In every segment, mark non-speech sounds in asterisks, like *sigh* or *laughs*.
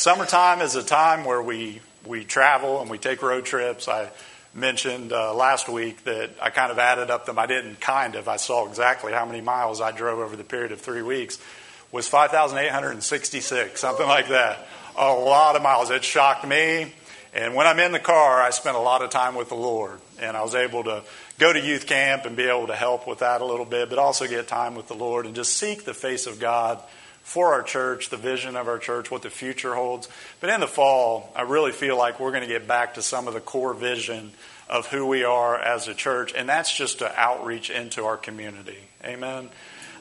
summertime is a time where we, we travel and we take road trips. I mentioned uh, last week that I kind of added up them. I didn't kind of, I saw exactly how many miles I drove over the period of three weeks. Was 5,866, something like that. A lot of miles. It shocked me. And when I'm in the car, I spent a lot of time with the Lord. And I was able to go to youth camp and be able to help with that a little bit, but also get time with the Lord and just seek the face of God for our church, the vision of our church, what the future holds. But in the fall, I really feel like we're going to get back to some of the core vision of who we are as a church, and that's just to outreach into our community. Amen.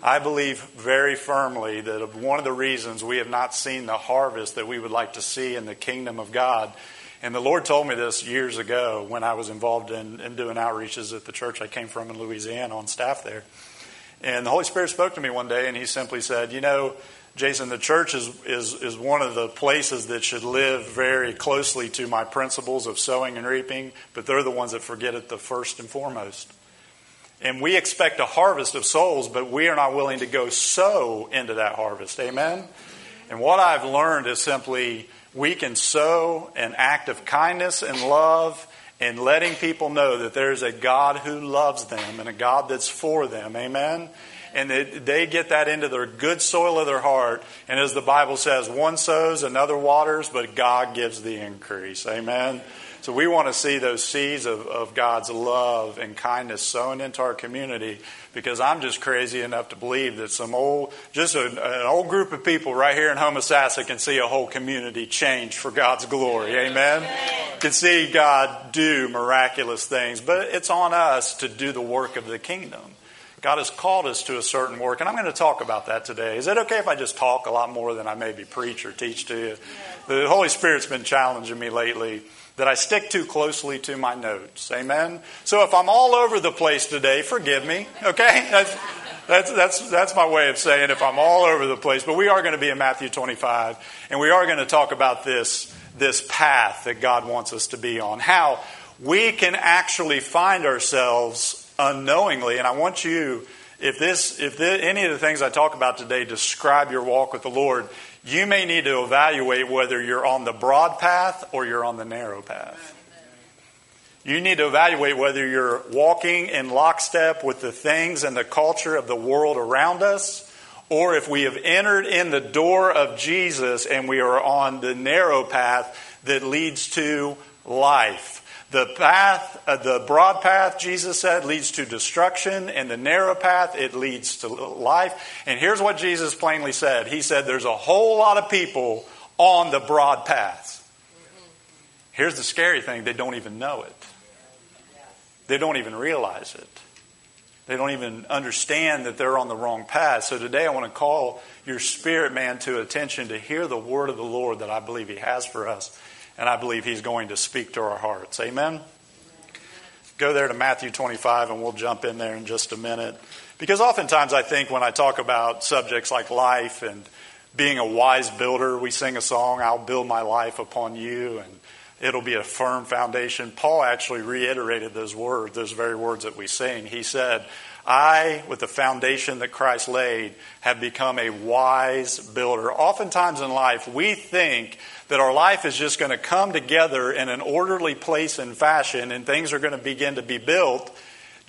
I believe very firmly that one of the reasons we have not seen the harvest that we would like to see in the kingdom of God and the Lord told me this years ago when I was involved in, in doing outreaches at the church I came from in Louisiana on staff there. And the Holy Spirit spoke to me one day and he simply said, You know, Jason, the church is, is, is one of the places that should live very closely to my principles of sowing and reaping, but they're the ones that forget it the first and foremost. And we expect a harvest of souls, but we are not willing to go sow into that harvest. Amen? And what I've learned is simply we can sow an act of kindness and love and letting people know that there's a God who loves them and a God that's for them. Amen? And they, they get that into their good soil of their heart. And as the Bible says, one sows, another waters, but God gives the increase. Amen? So we want to see those seeds of, of God's love and kindness sown into our community because I'm just crazy enough to believe that some old, just an old group of people right here in Homosassa can see a whole community change for God's glory. Amen? Can see God do miraculous things, but it's on us to do the work of the kingdom. God has called us to a certain work, and I'm going to talk about that today. Is it okay if I just talk a lot more than I maybe preach or teach to you? The Holy Spirit's been challenging me lately that I stick too closely to my notes. Amen? So if I'm all over the place today, forgive me, okay? *laughs* That's, that's, that's, that's my way of saying if I'm all over the place. But we are going to be in Matthew 25, and we are going to talk about this, this path that God wants us to be on. How we can actually find ourselves unknowingly. And I want you, if this, if the, any of the things I talk about today describe your walk with the Lord, you may need to evaluate whether you're on the broad path or you're on the narrow path. You need to evaluate whether you're walking in lockstep with the things and the culture of the world around us, or if we have entered in the door of Jesus and we are on the narrow path that leads to life. The path, uh, the broad path, Jesus said, leads to destruction, and the narrow path, it leads to life. And here's what Jesus plainly said He said, There's a whole lot of people on the broad path. Here's the scary thing they don't even know it, they don't even realize it. They don't even understand that they're on the wrong path. So today I want to call your spirit man to attention to hear the word of the Lord that I believe he has for us and I believe He's going to speak to our hearts. Amen? Go there to Matthew 25, and we'll jump in there in just a minute. Because oftentimes I think when I talk about subjects like life and being a wise builder, we sing a song, I'll build my life upon you, and it'll be a firm foundation. Paul actually reiterated those words, those very words that we sing. He said, I, with the foundation that Christ laid, have become a wise builder. Oftentimes in life, we think that our life is just going to come together in an orderly place and fashion, and things are going to begin to be built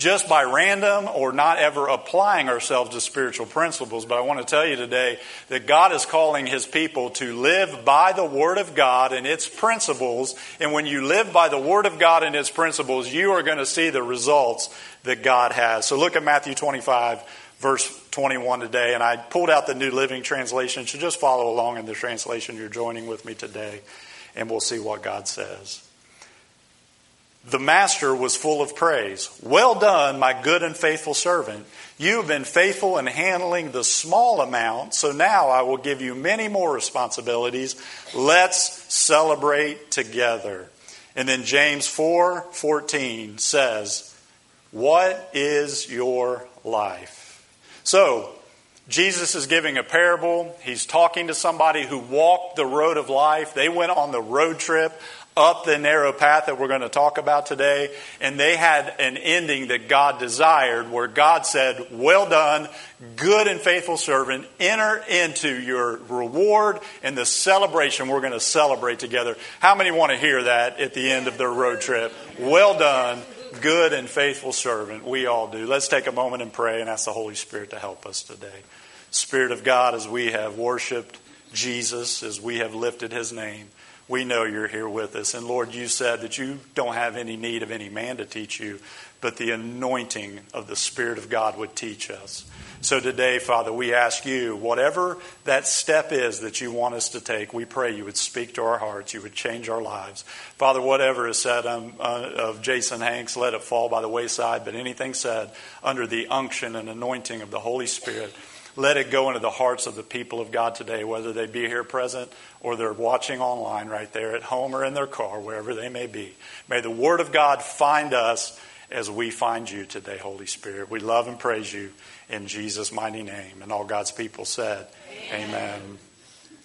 just by random or not ever applying ourselves to spiritual principles. But I want to tell you today that God is calling His people to live by the Word of God and its principles. And when you live by the Word of God and its principles, you are going to see the results that God has. So look at Matthew 25, verse 21 today. And I pulled out the New Living Translation. So just follow along in the translation you're joining with me today, and we'll see what God says. The master was full of praise. Well done, my good and faithful servant. You have been faithful in handling the small amount, so now I will give you many more responsibilities. Let's celebrate together. And then James 4 14 says, What is your life? So, Jesus is giving a parable. He's talking to somebody who walked the road of life. They went on the road trip up the narrow path that we're going to talk about today, and they had an ending that God desired where God said, Well done, good and faithful servant. Enter into your reward and the celebration we're going to celebrate together. How many want to hear that at the end of their road trip? Well done, good and faithful servant. We all do. Let's take a moment and pray and ask the Holy Spirit to help us today. Spirit of God, as we have worshiped Jesus, as we have lifted his name, we know you're here with us. And Lord, you said that you don't have any need of any man to teach you, but the anointing of the Spirit of God would teach us. So today, Father, we ask you, whatever that step is that you want us to take, we pray you would speak to our hearts, you would change our lives. Father, whatever is said um, uh, of Jason Hanks, let it fall by the wayside, but anything said under the unction and anointing of the Holy Spirit, let it go into the hearts of the people of God today, whether they be here present or they're watching online right there at home or in their car, wherever they may be. May the Word of God find us as we find you today, Holy Spirit. We love and praise you in Jesus' mighty name. And all God's people said, Amen. Amen.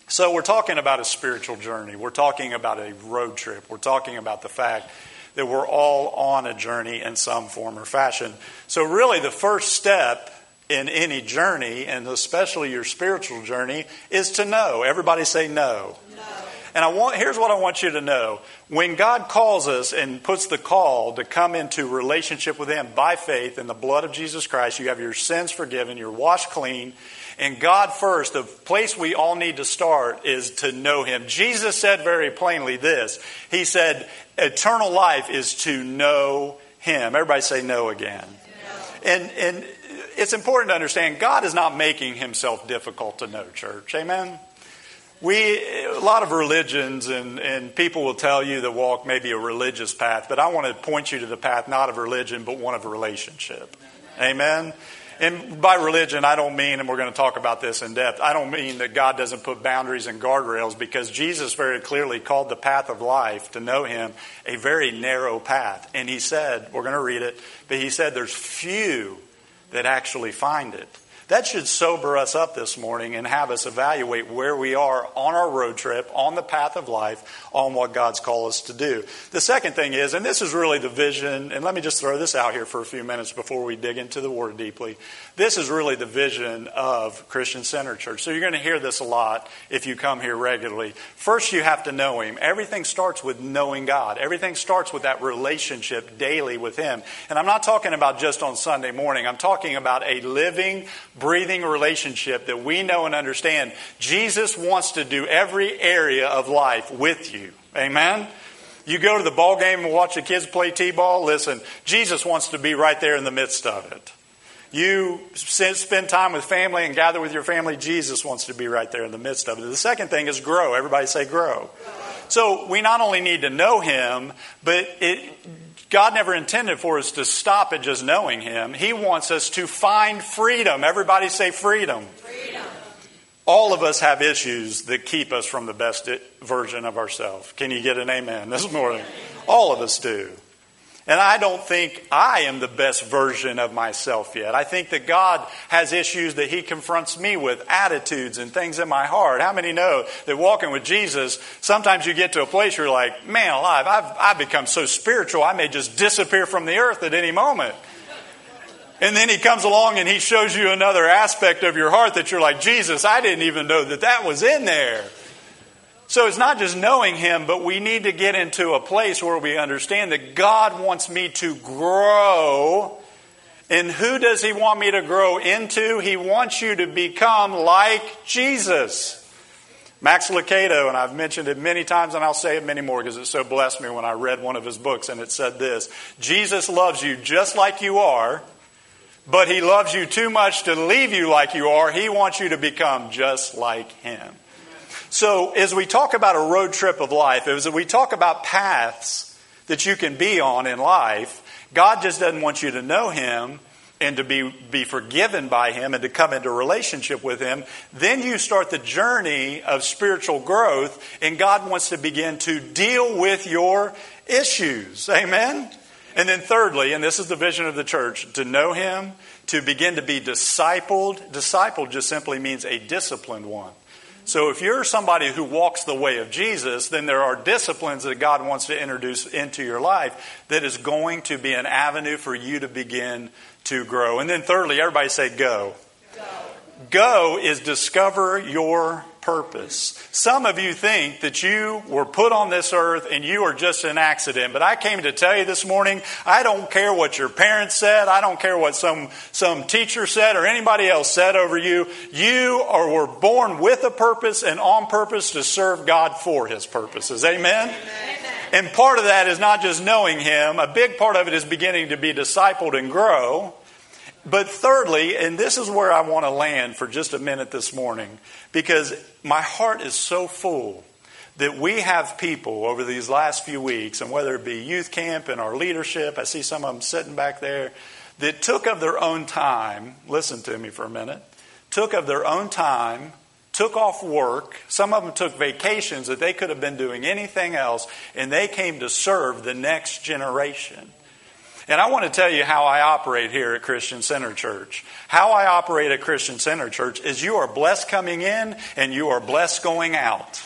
So, we're talking about a spiritual journey. We're talking about a road trip. We're talking about the fact that we're all on a journey in some form or fashion. So, really, the first step in any journey, and especially your spiritual journey, is to know. Everybody say know. know. And I want here's what I want you to know. When God calls us and puts the call to come into relationship with Him by faith in the blood of Jesus Christ, you have your sins forgiven, you're washed clean, and God first, the place we all need to start is to know Him. Jesus said very plainly this He said, Eternal life is to know Him. Everybody say know again. Know. And, and it's important to understand God is not making himself difficult to know, church. Amen? We, a lot of religions and, and people will tell you that walk maybe a religious path, but I want to point you to the path not of religion, but one of relationship. Amen? And by religion, I don't mean, and we're going to talk about this in depth, I don't mean that God doesn't put boundaries and guardrails because Jesus very clearly called the path of life to know Him a very narrow path. And He said, we're going to read it, but He said there's few that actually find it. That should sober us up this morning and have us evaluate where we are on our road trip, on the path of life, on what God's called us to do. The second thing is, and this is really the vision, and let me just throw this out here for a few minutes before we dig into the Word deeply. This is really the vision of Christian Center Church. So you're going to hear this a lot if you come here regularly. First, you have to know Him. Everything starts with knowing God, everything starts with that relationship daily with Him. And I'm not talking about just on Sunday morning, I'm talking about a living, breathing relationship that we know and understand. Jesus wants to do every area of life with you. Amen? You go to the ball game and watch the kids play t-ball. Listen, Jesus wants to be right there in the midst of it. You spend time with family and gather with your family. Jesus wants to be right there in the midst of it. The second thing is grow. Everybody say grow. So we not only need to know Him, but it, God never intended for us to stop at just knowing Him. He wants us to find freedom. Everybody say freedom. freedom. All of us have issues that keep us from the best version of ourselves. Can you get an amen this morning? All of us do. And I don't think I am the best version of myself yet. I think that God has issues that He confronts me with, attitudes and things in my heart. How many know that walking with Jesus, sometimes you get to a place where you're like, man alive, I've, I've become so spiritual, I may just disappear from the earth at any moment. And then He comes along and He shows you another aspect of your heart that you're like, Jesus, I didn't even know that that was in there. So it's not just knowing Him, but we need to get into a place where we understand that God wants me to grow. And who does He want me to grow into? He wants you to become like Jesus. Max Lucado, and I've mentioned it many times and I'll say it many more because it so blessed me when I read one of his books and it said this Jesus loves you just like you are, but he loves you too much to leave you like you are. He wants you to become just like him. So, as we talk about a road trip of life, as we talk about paths that you can be on in life, God just doesn't want you to know Him and to be, be forgiven by Him and to come into relationship with Him. Then you start the journey of spiritual growth, and God wants to begin to deal with your issues. Amen? And then, thirdly, and this is the vision of the church, to know Him, to begin to be discipled. Discipled just simply means a disciplined one. So if you're somebody who walks the way of Jesus, then there are disciplines that God wants to introduce into your life that is going to be an avenue for you to begin to grow. And then thirdly, everybody say go. Go, go is discover your purpose. Some of you think that you were put on this earth and you are just an accident, but I came to tell you this morning, I don't care what your parents said, I don't care what some, some teacher said or anybody else said over you. You are, were born with a purpose and on purpose to serve God for His purposes. Amen? Amen. And part of that is not just knowing Him, a big part of it is beginning to be discipled and grow. But thirdly, and this is where I want to land for just a minute this morning, because my heart is so full that we have people over these last few weeks, and whether it be youth camp and our leadership, I see some of them sitting back there, that took of their own time, listen to me for a minute, took of their own time, took off work, some of them took vacations that they could have been doing anything else, and they came to serve the next generation. And I want to tell you how I operate here at Christian Center Church. How I operate at Christian Center Church is you are blessed coming in and you are blessed going out.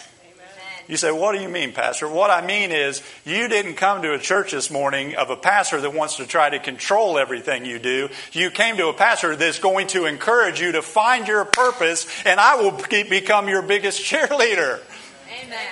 You say, What do you mean, Pastor? What I mean is, you didn't come to a church this morning of a pastor that wants to try to control everything you do. You came to a pastor that's going to encourage you to find your purpose, and I will become your biggest *laughs* cheerleader. Amen.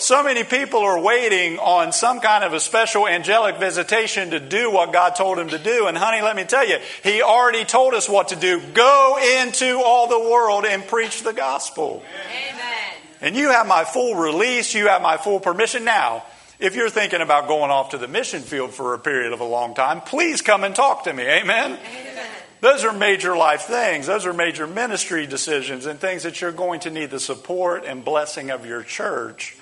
So many people are waiting on some kind of a special angelic visitation to do what God told him to do. And honey, let me tell you, he already told us what to do. Go into all the world and preach the gospel. Amen. And you have my full release, you have my full permission. Now, if you're thinking about going off to the mission field for a period of a long time, please come and talk to me. Amen. Amen. Those are major life things. Those are major ministry decisions and things that you're going to need the support and blessing of your church.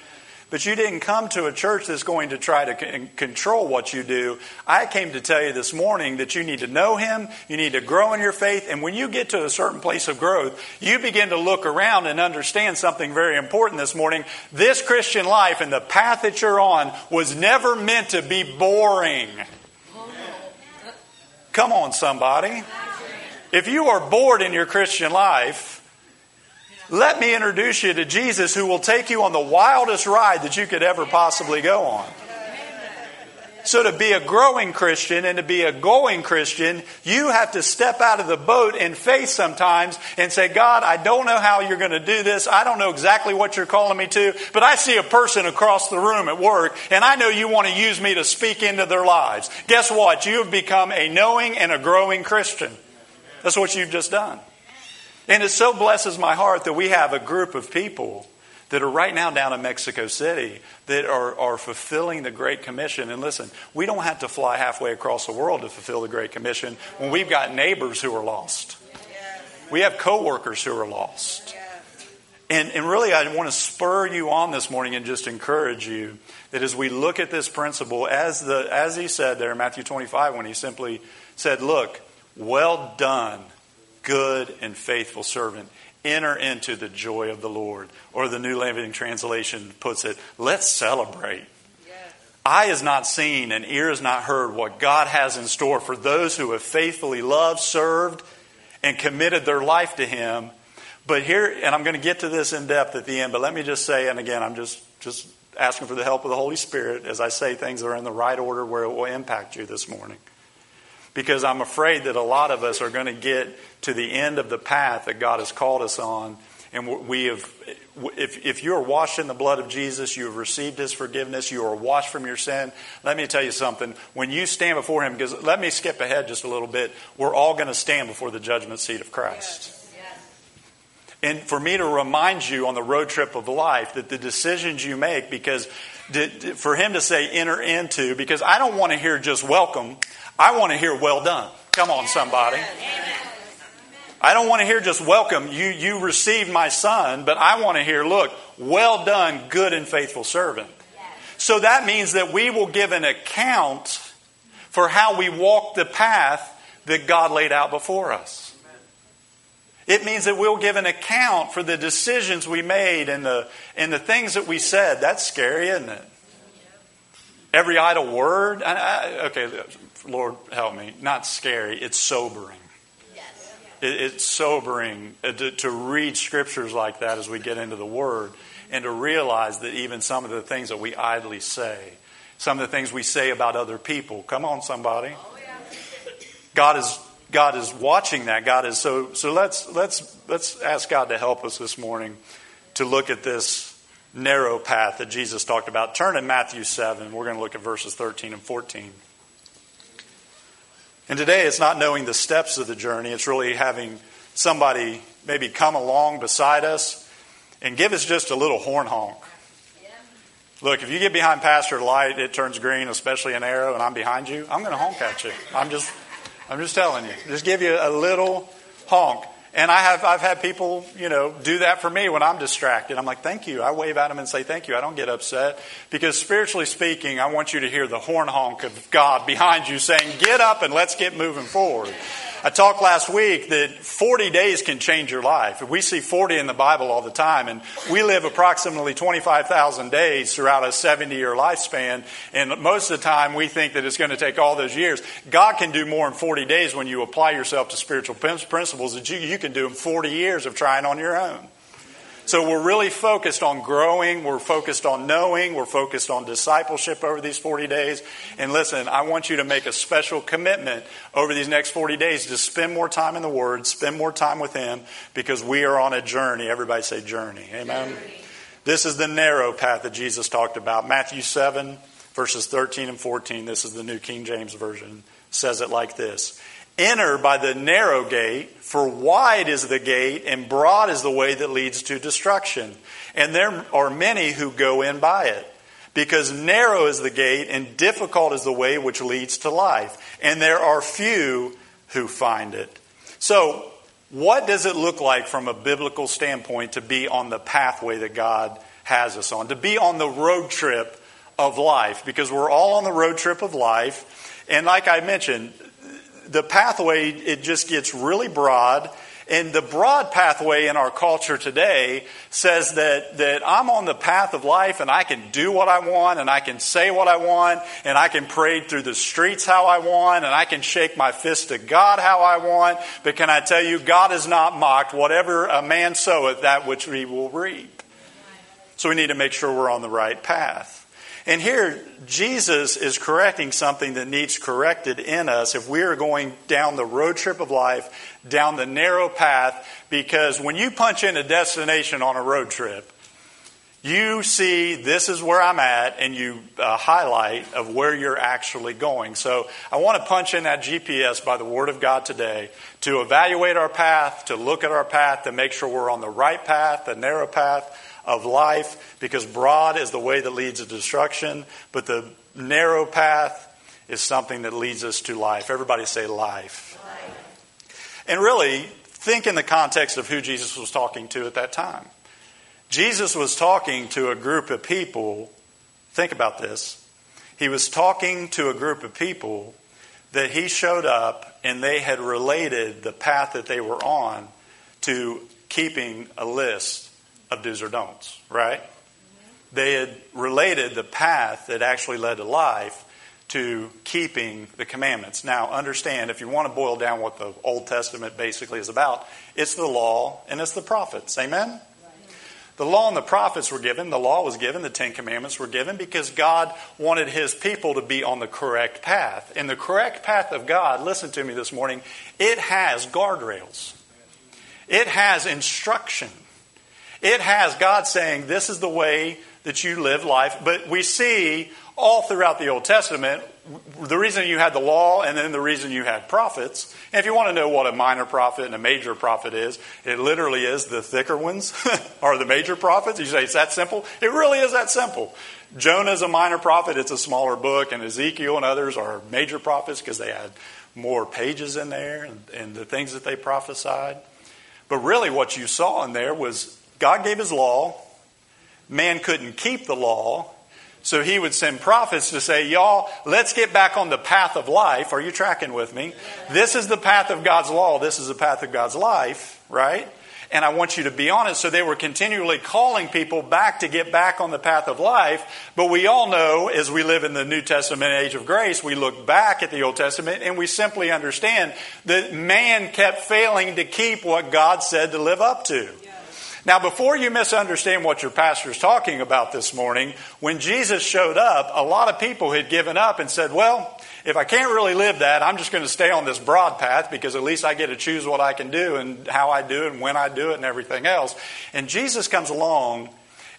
But you didn't come to a church that's going to try to c- control what you do. I came to tell you this morning that you need to know Him, you need to grow in your faith, and when you get to a certain place of growth, you begin to look around and understand something very important this morning. This Christian life and the path that you're on was never meant to be boring. Come on, somebody. If you are bored in your Christian life, let me introduce you to Jesus who will take you on the wildest ride that you could ever possibly go on. So, to be a growing Christian and to be a going Christian, you have to step out of the boat in faith sometimes and say, God, I don't know how you're going to do this. I don't know exactly what you're calling me to, but I see a person across the room at work, and I know you want to use me to speak into their lives. Guess what? You have become a knowing and a growing Christian. That's what you've just done. And it so blesses my heart that we have a group of people that are right now down in Mexico City that are, are fulfilling the Great Commission. And listen, we don't have to fly halfway across the world to fulfill the Great Commission when we've got neighbors who are lost. We have coworkers who are lost. And, and really, I want to spur you on this morning and just encourage you that as we look at this principle, as, the, as he said there in Matthew 25, when he simply said, Look, well done good and faithful servant. Enter into the joy of the Lord. Or the New Living Translation puts it, let's celebrate. Eye has not seen and ear has not heard what God has in store for those who have faithfully loved, served, and committed their life to Him. But here, and I'm going to get to this in depth at the end, but let me just say, and again, I'm just, just asking for the help of the Holy Spirit as I say things that are in the right order where it will impact you this morning because I'm afraid that a lot of us are going to get to the end of the path that God has called us on. And we have, if, if you are washed in the blood of Jesus, you have received his forgiveness, you are washed from your sin. Let me tell you something. When you stand before him, because let me skip ahead just a little bit, we're all going to stand before the judgment seat of Christ. And for me to remind you on the road trip of life that the decisions you make, because for him to say enter into, because I don't want to hear just welcome. I want to hear well done. Come on, somebody. I don't want to hear just welcome. You, you received my son, but I want to hear, look, well done, good and faithful servant. So that means that we will give an account for how we walk the path that God laid out before us. It means that we'll give an account for the decisions we made and the, and the things that we said. That's scary, isn't it? Every idle word. I, I, okay, Lord, help me. Not scary, it's sobering. Yes. It, it's sobering uh, to read scriptures like that as we get into the Word and to realize that even some of the things that we idly say, some of the things we say about other people, come on, somebody. God is God is watching that. God is so so let's let's let's ask God to help us this morning to look at this narrow path that Jesus talked about. Turn in Matthew 7. We're going to look at verses 13 and 14. And today it's not knowing the steps of the journey, it's really having somebody maybe come along beside us and give us just a little horn honk. Look, if you get behind Pastor Light, it turns green, especially an arrow, and I'm behind you, I'm going to honk at you. I'm just I'm just telling you. Just give you a little honk. And I have I've had people, you know, do that for me when I'm distracted. I'm like, "Thank you." I wave at them and say, "Thank you." I don't get upset because spiritually speaking, I want you to hear the horn honk of God behind you saying, "Get up and let's get moving forward." I talked last week that 40 days can change your life. We see 40 in the Bible all the time, and we live approximately 25,000 days throughout a 70 year lifespan. And most of the time, we think that it's going to take all those years. God can do more in 40 days when you apply yourself to spiritual principles that you, you can do in 40 years of trying on your own. So we're really focused on growing, we're focused on knowing, we're focused on discipleship over these 40 days. And listen, I want you to make a special commitment over these next 40 days to spend more time in the Word, spend more time with Him, because we are on a journey. Everybody say journey. Amen. Journey. This is the narrow path that Jesus talked about. Matthew 7, verses 13 and 14. This is the New King James Version. Says it like this Enter by the narrow gate, for wide is the gate and broad is the way that leads to destruction. And there are many who go in by it. Because narrow is the gate and difficult is the way which leads to life. And there are few who find it. So, what does it look like from a biblical standpoint to be on the pathway that God has us on? To be on the road trip of life? Because we're all on the road trip of life. And like I mentioned, the pathway, it just gets really broad. And the broad pathway in our culture today says that, that I'm on the path of life and I can do what I want and I can say what I want and I can parade through the streets how I want and I can shake my fist to God how I want. But can I tell you, God is not mocked. Whatever a man soweth, that which he will reap. So we need to make sure we're on the right path. And here, Jesus is correcting something that needs corrected in us if we are going down the road trip of life, down the narrow path, because when you punch in a destination on a road trip, you see this is where I'm at, and you uh, highlight of where you're actually going. So I want to punch in that GPS by the Word of God today to evaluate our path, to look at our path, to make sure we're on the right path, the narrow path of life because broad is the way that leads to destruction, but the narrow path is something that leads us to life. Everybody say life. life. And really, think in the context of who Jesus was talking to at that time. Jesus was talking to a group of people. Think about this. He was talking to a group of people that he showed up and they had related the path that they were on to keeping a list of do's or don'ts, right? They had related the path that actually led to life to keeping the commandments. Now, understand, if you want to boil down what the Old Testament basically is about, it's the law and it's the prophets. Amen? The law and the prophets were given. The law was given. The Ten Commandments were given because God wanted His people to be on the correct path. And the correct path of God, listen to me this morning, it has guardrails, it has instruction. It has God saying, This is the way that you live life. But we see all throughout the Old Testament the reason you had the law and then the reason you had prophets. And if you want to know what a minor prophet and a major prophet is, it literally is the thicker ones *laughs* are the major prophets. You say it's that simple? It really is that simple. Jonah is a minor prophet, it's a smaller book, and Ezekiel and others are major prophets because they had more pages in there and, and the things that they prophesied. But really, what you saw in there was God gave his law. Man couldn't keep the law. So he would send prophets to say, Y'all, let's get back on the path of life. Are you tracking with me? This is the path of God's law. This is the path of God's life, right? and I want you to be on it. So they were continually calling people back to get back on the path of life. But we all know, as we live in the New Testament age of grace, we look back at the Old Testament and we simply understand that man kept failing to keep what God said to live up to. Now, before you misunderstand what your pastor is talking about this morning, when Jesus showed up, a lot of people had given up and said, Well, if I can't really live that, I'm just going to stay on this broad path because at least I get to choose what I can do and how I do it and when I do it and everything else. And Jesus comes along,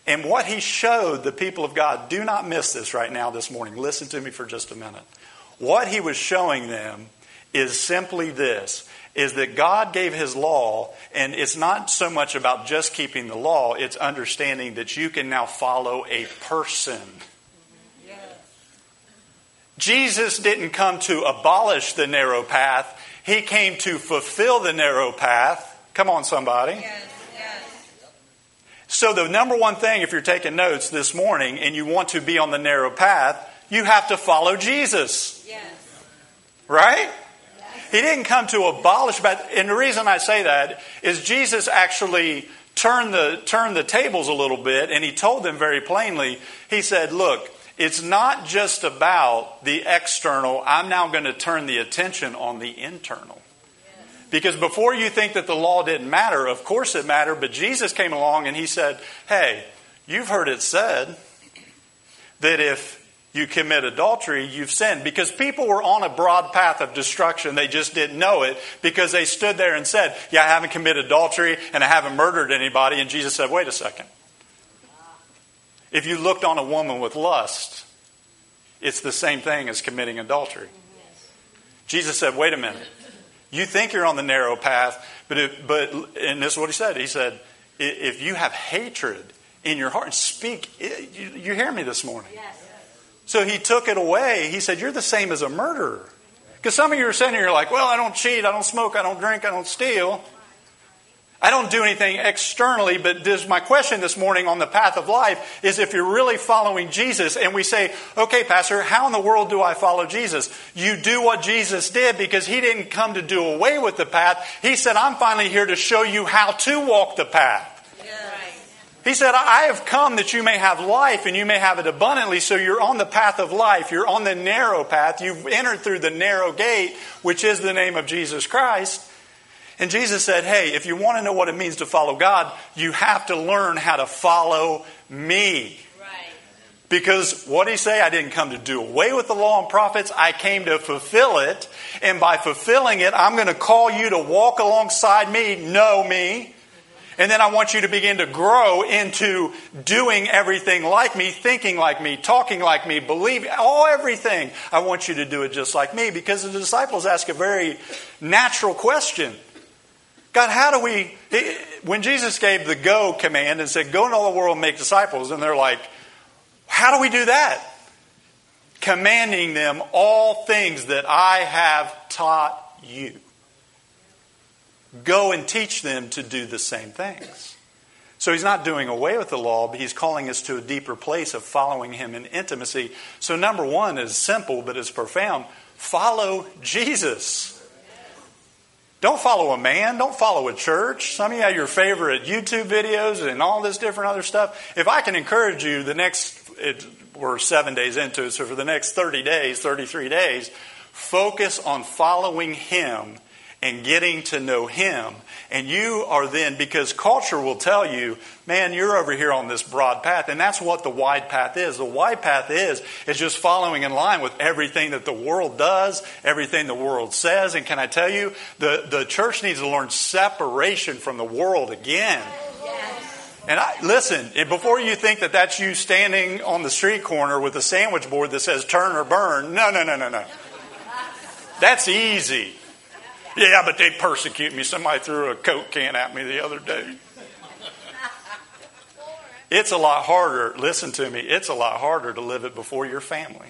and what he showed the people of God, do not miss this right now this morning. Listen to me for just a minute. What he was showing them is simply this is that God gave his law, and it's not so much about just keeping the law, it's understanding that you can now follow a person. Jesus didn't come to abolish the narrow path, he came to fulfill the narrow path. Come on, somebody. Yes, yes. So, the number one thing, if you're taking notes this morning and you want to be on the narrow path, you have to follow Jesus. Yes. Right? He didn't come to abolish, but and the reason I say that is Jesus actually turned the turned the tables a little bit, and he told them very plainly. He said, "Look, it's not just about the external. I'm now going to turn the attention on the internal." Because before you think that the law didn't matter, of course it mattered, but Jesus came along and he said, Hey, you've heard it said that if you commit adultery, you've sinned. Because people were on a broad path of destruction. They just didn't know it because they stood there and said, Yeah, I haven't committed adultery and I haven't murdered anybody. And Jesus said, Wait a second. If you looked on a woman with lust, it's the same thing as committing adultery. Jesus said, Wait a minute. You think you're on the narrow path, but, but and this is what he said. He said, If you have hatred in your heart, speak, you hear me this morning. Yes. So he took it away. He said, You're the same as a murderer. Because some of you are sitting here like, Well, I don't cheat, I don't smoke, I don't drink, I don't steal. I don't do anything externally, but this, my question this morning on the path of life is if you're really following Jesus and we say, okay, Pastor, how in the world do I follow Jesus? You do what Jesus did because he didn't come to do away with the path. He said, I'm finally here to show you how to walk the path. He said, I have come that you may have life and you may have it abundantly. So you're on the path of life. You're on the narrow path. You've entered through the narrow gate, which is the name of Jesus Christ. And Jesus said, Hey, if you want to know what it means to follow God, you have to learn how to follow me. Because what did he say? I didn't come to do away with the law and prophets. I came to fulfill it. And by fulfilling it, I'm going to call you to walk alongside me, know me, and then I want you to begin to grow into doing everything like me, thinking like me, talking like me, believing, all everything. I want you to do it just like me because the disciples ask a very natural question. God, how do we, when Jesus gave the go command and said, go into all the world and make disciples, and they're like, how do we do that? Commanding them all things that I have taught you. Go and teach them to do the same things. So he's not doing away with the law, but he's calling us to a deeper place of following him in intimacy. So, number one is simple, but it's profound follow Jesus. Don't follow a man. Don't follow a church. Some of you have your favorite YouTube videos and all this different other stuff. If I can encourage you, the next, it, we're seven days into it, so for the next 30 days, 33 days, focus on following Him and getting to know Him. And you are then, because culture will tell you, man, you're over here on this broad path. And that's what the wide path is. The wide path is, is just following in line with everything that the world does, everything the world says. And can I tell you, the, the church needs to learn separation from the world again. And I, listen, before you think that that's you standing on the street corner with a sandwich board that says turn or burn, no, no, no, no, no. That's easy. Yeah, but they persecute me. Somebody threw a Coke can at me the other day. It's a lot harder, listen to me, it's a lot harder to live it before your family.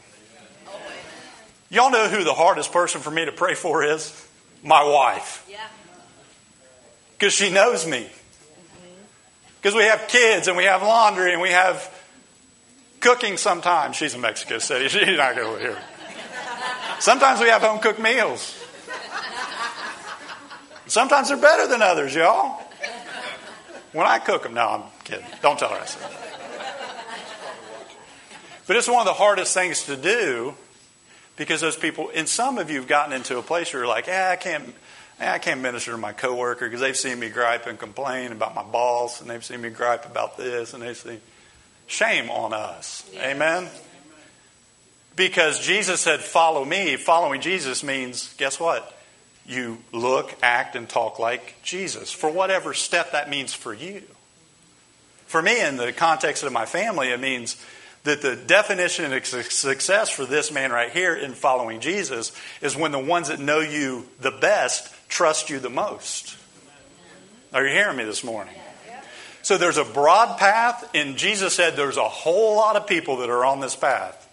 Y'all know who the hardest person for me to pray for is? My wife. Because she knows me. Mm-hmm. Because we have kids and we have laundry and we have cooking sometimes. She's in Mexico City. *laughs* She's not going to here. *laughs* Sometimes we have home cooked meals. Sometimes they're better than others, y'all. When I cook them, no, I'm kidding. Don't tell her I said that. But it's one of the hardest things to do because those people, and some of you have gotten into a place where you're like, yeah, I can't, eh, I can't minister to my coworker because they've seen me gripe and complain about my boss, and they've seen me gripe about this, and they've seen shame on us. Yeah. Amen. Because Jesus said, Follow me. Following Jesus means, guess what? You look, act, and talk like Jesus for whatever step that means for you. For me, in the context of my family, it means that the definition of success for this man right here in following Jesus is when the ones that know you the best trust you the most. Are you hearing me this morning? So there's a broad path, and Jesus said there's a whole lot of people that are on this path.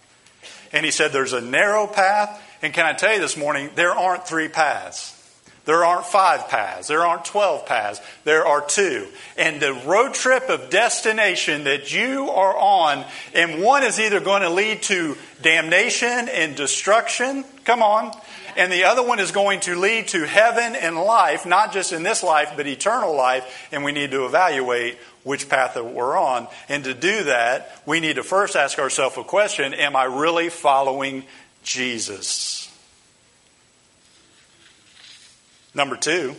And he said there's a narrow path, and can I tell you this morning, there aren't three paths. There aren't five paths. There aren't 12 paths. There are two. And the road trip of destination that you are on, and one is either going to lead to damnation and destruction. Come on. And the other one is going to lead to heaven and life, not just in this life, but eternal life. And we need to evaluate which path that we're on. And to do that, we need to first ask ourselves a question Am I really following Jesus? Number two,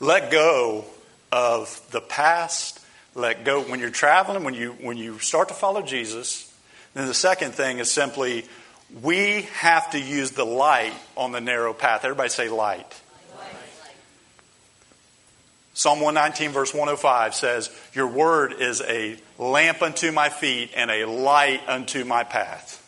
let go of the past. Let go when you're traveling, when you when you start to follow Jesus. Then the second thing is simply we have to use the light on the narrow path. Everybody say light. light. Psalm 119, verse 105 says, Your word is a lamp unto my feet and a light unto my path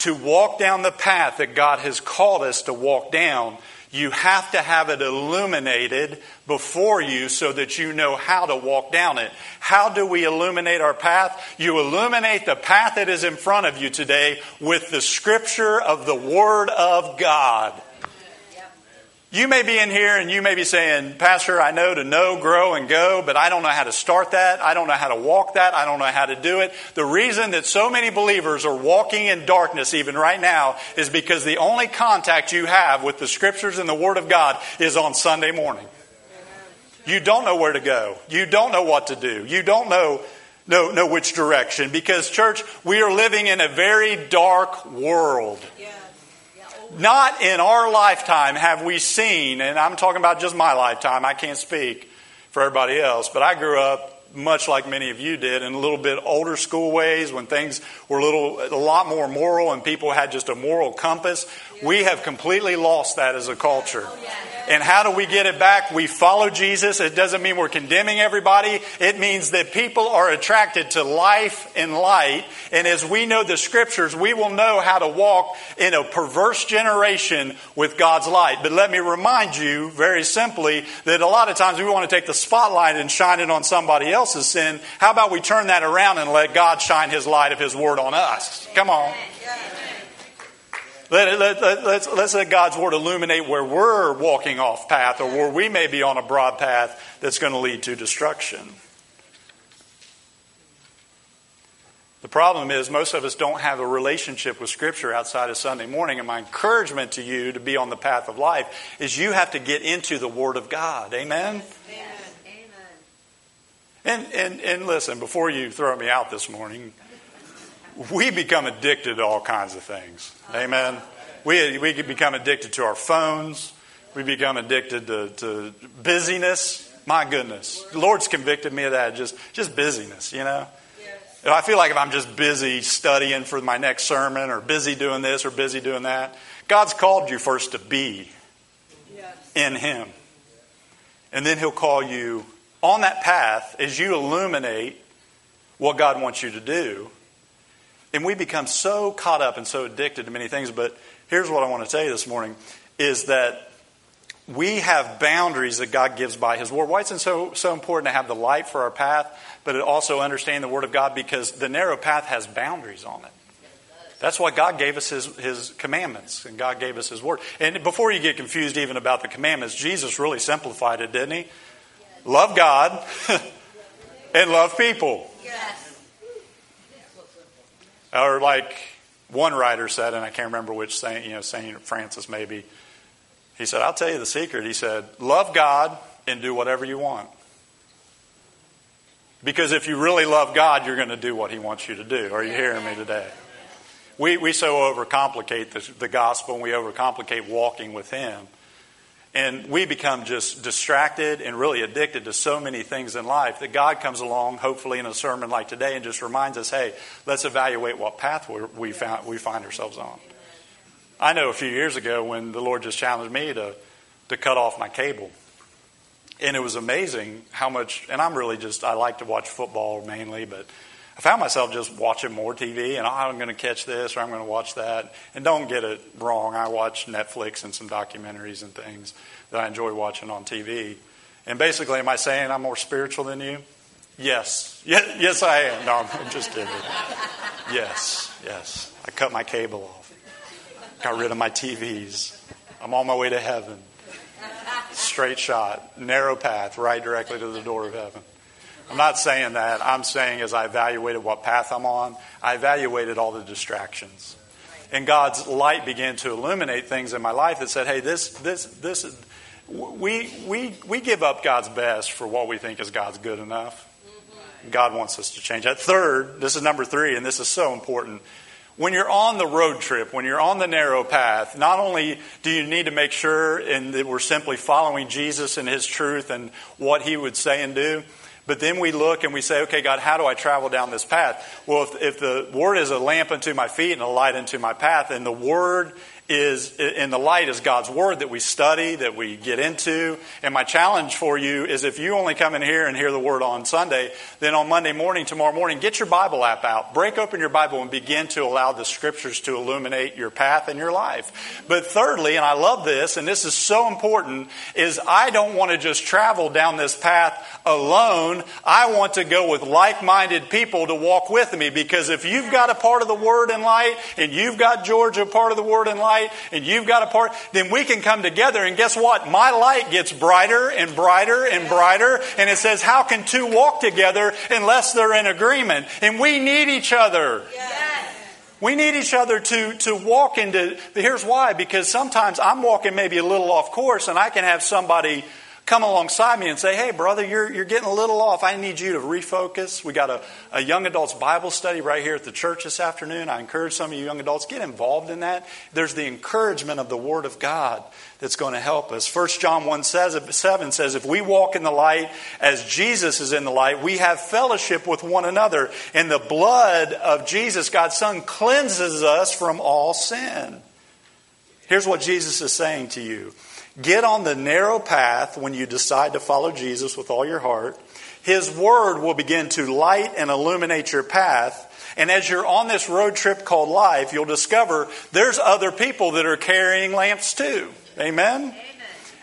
to walk down the path that God has called us to walk down, you have to have it illuminated before you so that you know how to walk down it. How do we illuminate our path? You illuminate the path that is in front of you today with the scripture of the Word of God. You may be in here and you may be saying, Pastor, I know to know, grow, and go, but I don't know how to start that. I don't know how to walk that. I don't know how to do it. The reason that so many believers are walking in darkness even right now is because the only contact you have with the Scriptures and the Word of God is on Sunday morning. You don't know where to go. You don't know what to do. You don't know, know, know which direction because, church, we are living in a very dark world. Yeah. Not in our lifetime have we seen, and I'm talking about just my lifetime, I can't speak for everybody else, but I grew up much like many of you did in a little bit older school ways when things were a little a lot more moral and people had just a moral compass we have completely lost that as a culture oh, and how do we get it back? We follow Jesus. It doesn't mean we're condemning everybody. It means that people are attracted to life and light. And as we know the scriptures, we will know how to walk in a perverse generation with God's light. But let me remind you very simply that a lot of times we want to take the spotlight and shine it on somebody else's sin. How about we turn that around and let God shine his light of his word on us? Come on. Let, let, let, let's, let's let God's Word illuminate where we're walking off path or where we may be on a broad path that's going to lead to destruction. The problem is, most of us don't have a relationship with Scripture outside of Sunday morning. And my encouragement to you to be on the path of life is you have to get into the Word of God. Amen? Amen. And, and, and listen, before you throw me out this morning, we become addicted to all kinds of things. Amen. We, we can become addicted to our phones. We become addicted to, to busyness. My goodness. The Lord's convicted me of that, just, just busyness, you know? I feel like if I'm just busy studying for my next sermon or busy doing this or busy doing that, God's called you first to be yes. in Him. And then He'll call you on that path as you illuminate what God wants you to do and we become so caught up and so addicted to many things. But here's what I want to tell you this morning is that we have boundaries that God gives by His Word. Why is it so, so important to have the light for our path, but also understand the Word of God? Because the narrow path has boundaries on it. That's why God gave us his, his commandments and God gave us His Word. And before you get confused even about the commandments, Jesus really simplified it, didn't He? Love God *laughs* and love people. Yes. Or like one writer said, and I can't remember which saint, you know, Saint Francis maybe. He said, I'll tell you the secret. He said, love God and do whatever you want. Because if you really love God, you're going to do what He wants you to do. Are you hearing me today? We, we so overcomplicate the, the gospel and we overcomplicate walking with Him. And we become just distracted and really addicted to so many things in life that God comes along, hopefully in a sermon like today, and just reminds us, hey, let's evaluate what path we, found, we find ourselves on. I know a few years ago when the Lord just challenged me to, to cut off my cable. And it was amazing how much, and I'm really just, I like to watch football mainly, but I found myself just watching more TV and oh, I'm going to catch this or I'm going to watch that. And don't get it wrong, I watch Netflix and some documentaries and things that I enjoy watching on TV. And basically, am I saying I'm more spiritual than you? Yes. Yes, yes I am. No, I'm *laughs* just kidding. Yes, yes. I cut my cable off, got rid of my TVs. I'm on my way to heaven. Straight shot, narrow path, right directly to the door of heaven. I'm not saying that. I'm saying as I evaluated what path I'm on, I evaluated all the distractions. And God's light began to illuminate things in my life that said, hey, this, this, this, we, we, we give up God's best for what we think is God's good enough. God wants us to change that. Third, this is number three, and this is so important. When you're on the road trip, when you're on the narrow path, not only do you need to make sure and that we're simply following Jesus and His truth and what He would say and do, but then we look and we say, okay, God, how do I travel down this path? Well, if, if the Word is a lamp unto my feet and a light unto my path, and the Word is in the light is God's word that we study, that we get into. And my challenge for you is if you only come in here and hear the word on Sunday, then on Monday morning, tomorrow morning, get your Bible app out. Break open your Bible and begin to allow the scriptures to illuminate your path and your life. But thirdly, and I love this, and this is so important, is I don't want to just travel down this path alone. I want to go with like-minded people to walk with me because if you've got a part of the word in light and you've got Georgia a part of the word in light, light and you've got a part, then we can come together and guess what? My light gets brighter and brighter and brighter. And it says, how can two walk together unless they're in agreement? And we need each other. Yes. We need each other to, to walk into, here's why, because sometimes I'm walking maybe a little off course and I can have somebody come alongside me and say, hey, brother, you're, you're getting a little off. I need you to refocus. We got a, a young adults Bible study right here at the church this afternoon. I encourage some of you young adults, get involved in that. There's the encouragement of the Word of God that's going to help us. 1 John 1 says, 7 says, if we walk in the light as Jesus is in the light, we have fellowship with one another. And the blood of Jesus, God's Son, cleanses us from all sin. Here's what Jesus is saying to you. Get on the narrow path when you decide to follow Jesus with all your heart. His word will begin to light and illuminate your path. And as you're on this road trip called life, you'll discover there's other people that are carrying lamps too. Amen? Amen.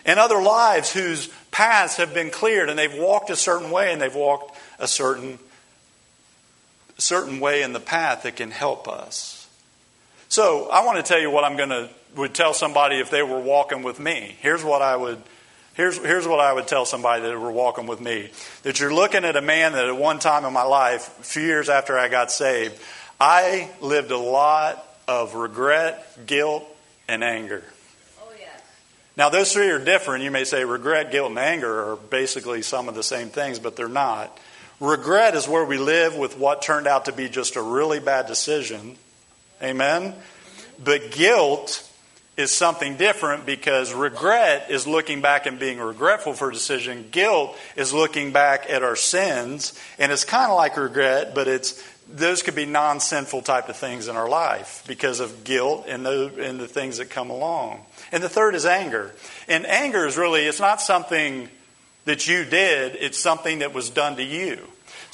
And other lives whose paths have been cleared and they've walked a certain way and they've walked a certain, certain way in the path that can help us. So I want to tell you what I'm going to would tell somebody if they were walking with me. Here's what I would here's here's what I would tell somebody that were walking with me. That you're looking at a man that at one time in my life, a few years after I got saved, I lived a lot of regret, guilt, and anger. Oh, now, those three are different. You may say regret, guilt, and anger are basically some of the same things, but they're not. Regret is where we live with what turned out to be just a really bad decision. Amen? But guilt is something different because regret is looking back and being regretful for a decision. Guilt is looking back at our sins, and it's kind of like regret, but it's those could be non-sinful type of things in our life because of guilt and the, and the things that come along. And the third is anger. And anger is really it's not something that you did; it's something that was done to you.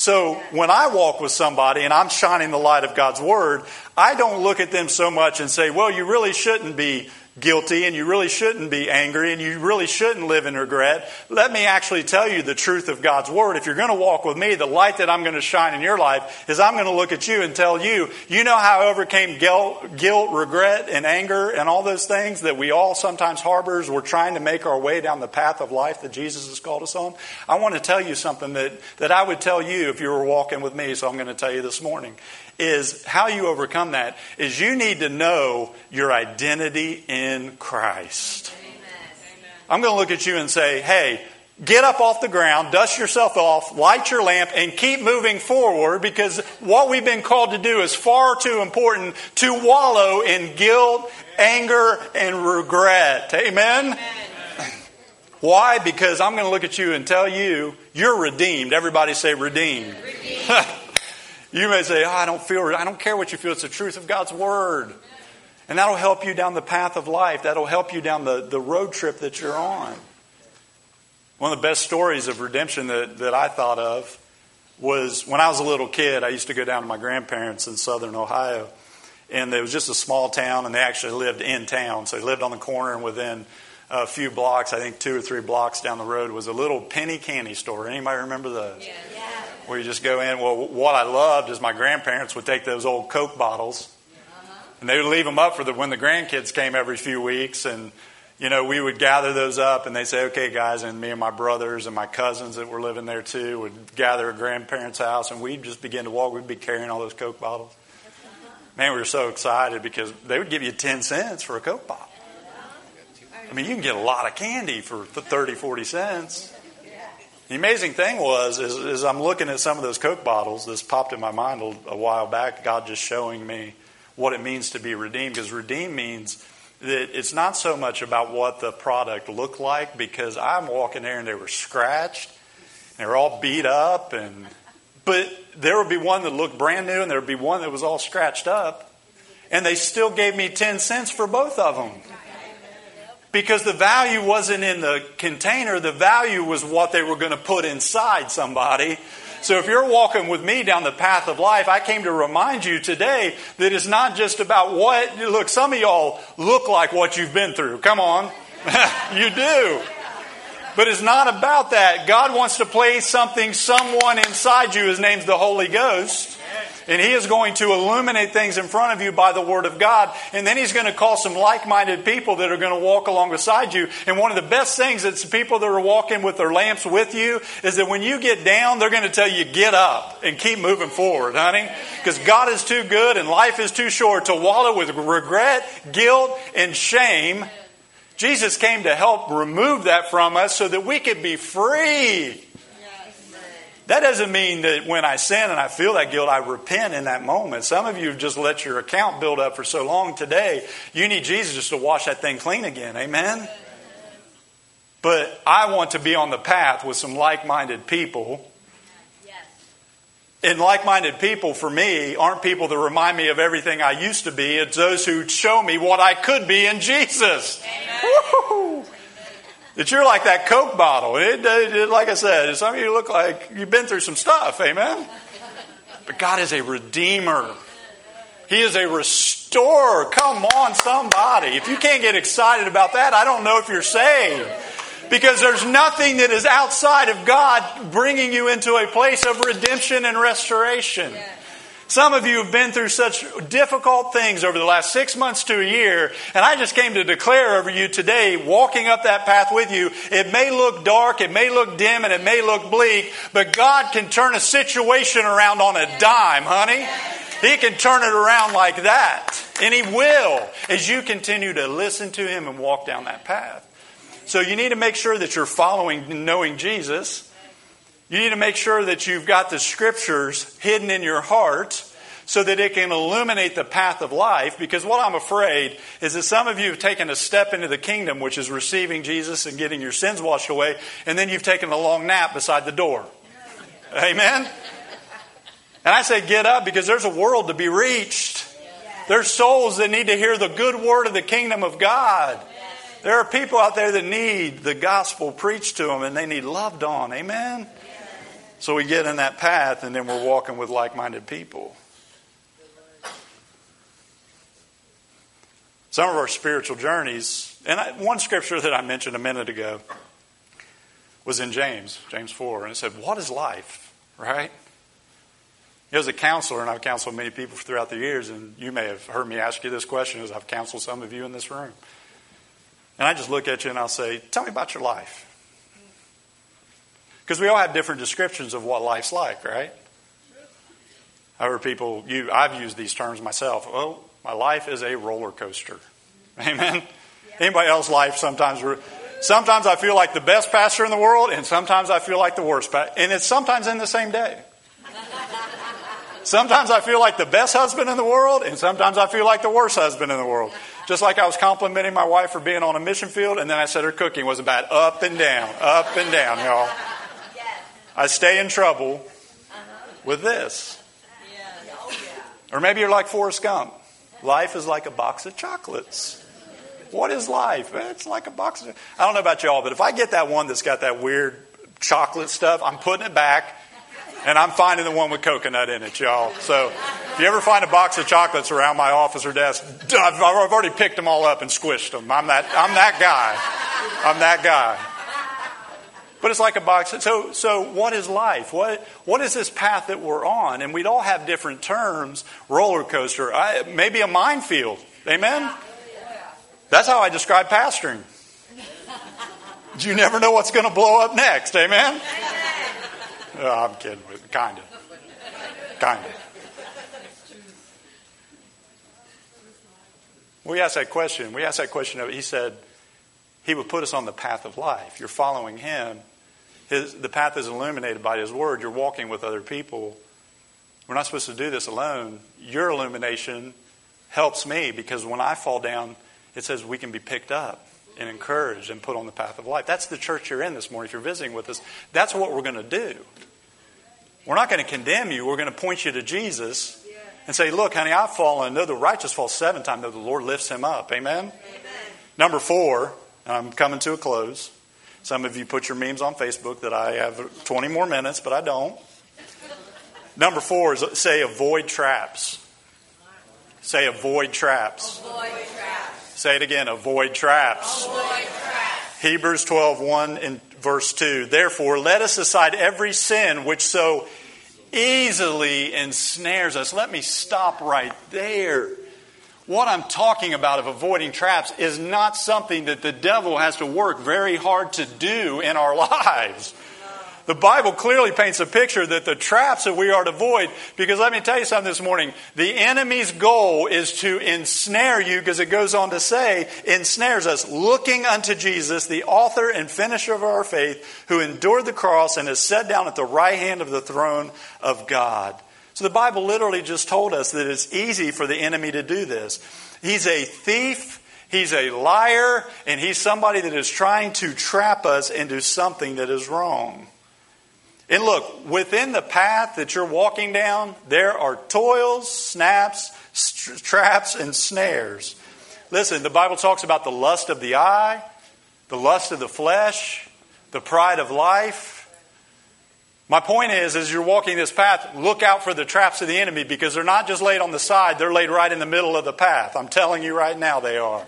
So when I walk with somebody and I'm shining the light of God's Word, I don't look at them so much and say, well, you really shouldn't be guilty and you really shouldn't be angry and you really shouldn't live in regret. Let me actually tell you the truth of God's Word. If you're going to walk with me, the light that I'm going to shine in your life is I'm going to look at you and tell you, you know how I overcame guilt, guilt regret, and anger and all those things that we all sometimes harbor as we're trying to make our way down the path of life that Jesus has called us on? I want to tell you something that, that I would tell you if you were walking with me, so I'm going to tell you this morning is how you overcome that is you need to know your identity in Christ. Amen. I'm going to look at you and say, hey, get up off the ground, dust yourself off, light your lamp, and keep moving forward because what we've been called to do is far too important to wallow in guilt, anger, and regret. Amen? Amen. Why? Because I'm going to look at you and tell you you're redeemed. Everybody say redeemed. redeemed. *laughs* you may say, oh, I don't feel, I don't care what you feel. It's the truth of God's word. And that'll help you down the path of life. That'll help you down the, the road trip that you're on. One of the best stories of redemption that, that I thought of was when I was a little kid, I used to go down to my grandparents in southern Ohio. And it was just a small town, and they actually lived in town. So they lived on the corner, and within a few blocks, I think two or three blocks down the road, was a little penny candy store. Anybody remember those? Yeah. yeah. Where you just go in. Well, what I loved is my grandparents would take those old Coke bottles uh-huh. and they would leave them up for the when the grandkids came every few weeks and you know we would gather those up and they say okay guys and me and my brothers and my cousins that were living there too would gather at grandparents house and we'd just begin to walk we'd be carrying all those coke bottles *laughs* man we were so excited because they would give you 10 cents for a coke bottle I mean, you can get a lot of candy for 30, 40 cents. The amazing thing was, is, I'm looking at some of those Coke bottles. This popped in my mind a, a while back. God just showing me what it means to be redeemed. Because redeemed means that it's not so much about what the product looked like. Because I'm walking there and they were scratched, they were all beat up, and but there would be one that looked brand new, and there would be one that was all scratched up, and they still gave me ten cents for both of them because the value wasn't in the container, the value was what they were going to put inside somebody. So if you're walking with me down the path of life, I came to remind you today that it's not just about what, look, some of y'all look like what you've been through. Come on. *laughs* you do. But it's not about that. God wants to place something, someone inside you. His name's the Holy Ghost. And He is going to illuminate things in front of you by the Word of God. And then He's going to call some like minded people that are going to walk along beside you. And one of the best things that's people that are walking with their lamps with you is that when you get down, they're going to tell you, get up and keep moving forward, honey. Because God is too good and life is too short to wallow with regret, guilt, and shame. Jesus came to help remove that from us so that we could be free. That doesn't mean that when I sin and I feel that guilt, I repent in that moment. Some of you have just let your account build up for so long today. You need Jesus just to wash that thing clean again. Amen? But I want to be on the path with some like minded people. And like minded people for me aren't people that remind me of everything I used to be. It's those who show me what I could be in Jesus. That you're like that Coke bottle. It, it, like I said, some of you look like you've been through some stuff. Amen? But God is a redeemer. He is a restorer. Come on, somebody. If you can't get excited about that, I don't know if you're saved. Because there's nothing that is outside of God bringing you into a place of redemption and restoration. Some of you have been through such difficult things over the last six months to a year, and I just came to declare over you today, walking up that path with you, it may look dark, it may look dim, and it may look bleak, but God can turn a situation around on a dime, honey. He can turn it around like that, and He will as you continue to listen to Him and walk down that path. So you need to make sure that you're following, knowing Jesus. You need to make sure that you've got the scriptures hidden in your heart so that it can illuminate the path of life. Because what I'm afraid is that some of you have taken a step into the kingdom, which is receiving Jesus and getting your sins washed away, and then you've taken a long nap beside the door. Amen? And I say, get up because there's a world to be reached. There's souls that need to hear the good word of the kingdom of God. There are people out there that need the gospel preached to them and they need loved on. Amen? So we get in that path and then we're walking with like minded people. Some of our spiritual journeys, and I, one scripture that I mentioned a minute ago was in James, James 4, and it said, What is life? Right? As a counselor, and I've counseled many people throughout the years, and you may have heard me ask you this question as I've counseled some of you in this room. And I just look at you and I'll say, Tell me about your life. Because we all have different descriptions of what life's like, right? I heard people, you, I've used these terms myself. Oh, my life is a roller coaster. *laughs* Amen? Yeah. Anybody else life sometimes, Sometimes I feel like the best pastor in the world, and sometimes I feel like the worst pastor. And it's sometimes in the same day. *laughs* Sometimes I feel like the best husband in the world, and sometimes I feel like the worst husband in the world. Just like I was complimenting my wife for being on a mission field, and then I said her cooking was about. Up and down, up and down, y'all. I stay in trouble uh-huh. with this. Oh, or maybe you're like Forrest Gump. Life is like a box of chocolates. What is life? Eh, it's like a box of. I don't know about y'all, but if I get that one that's got that weird chocolate stuff, I'm putting it back and I'm finding the one with coconut in it, y'all. So if you ever find a box of chocolates around my office or desk, I've already picked them all up and squished them. I'm that, I'm that guy. I'm that guy. But it's like a box. So, so what is life? What, what is this path that we're on? And we'd all have different terms. Roller coaster, I, maybe a minefield. Amen? That's how I describe pastoring. You never know what's going to blow up next. Amen? Oh, I'm kidding kind of. Kind of. We asked that question. We asked that question of, he said, he would put us on the path of life. You're following him. His, the path is illuminated by his word. You're walking with other people. We're not supposed to do this alone. Your illumination helps me because when I fall down, it says we can be picked up and encouraged and put on the path of life. That's the church you're in this morning. If you're visiting with us, that's what we're going to do. We're not going to condemn you. We're going to point you to Jesus and say, Look, honey, I've fallen. Though the righteous fall seven times, though the Lord lifts him up. Amen? Amen. Number four, I'm coming to a close. Some of you put your memes on Facebook that I have 20 more minutes, but I don't. *laughs* Number four is say avoid traps. Say avoid traps. Avoid traps. Say it again, avoid traps. Avoid traps. Hebrews 12, 1 and verse 2. Therefore, let us aside every sin which so easily ensnares us. Let me stop right there. What I'm talking about of avoiding traps is not something that the devil has to work very hard to do in our *laughs* lives. The Bible clearly paints a picture that the traps that we are to avoid, because let me tell you something this morning. The enemy's goal is to ensnare you, because it goes on to say, ensnares us, looking unto Jesus, the author and finisher of our faith, who endured the cross and is set down at the right hand of the throne of God. So the Bible literally just told us that it's easy for the enemy to do this. He's a thief. He's a liar, and he's somebody that is trying to trap us into something that is wrong. And look, within the path that you're walking down, there are toils, snaps, st- traps, and snares. Listen, the Bible talks about the lust of the eye, the lust of the flesh, the pride of life. My point is, as you're walking this path, look out for the traps of the enemy because they're not just laid on the side, they're laid right in the middle of the path. I'm telling you right now, they are.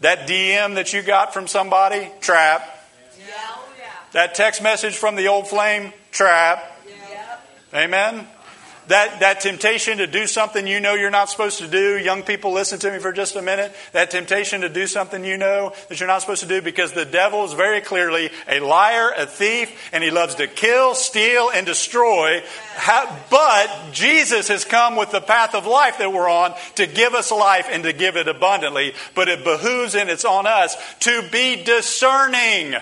That DM that you got from somebody, trap. That text message from the old flame, trap. Amen. That, that temptation to do something you know you're not supposed to do. Young people, listen to me for just a minute. That temptation to do something you know that you're not supposed to do because the devil is very clearly a liar, a thief, and he loves to kill, steal, and destroy. But Jesus has come with the path of life that we're on to give us life and to give it abundantly. But it behooves and it's on us to be discerning.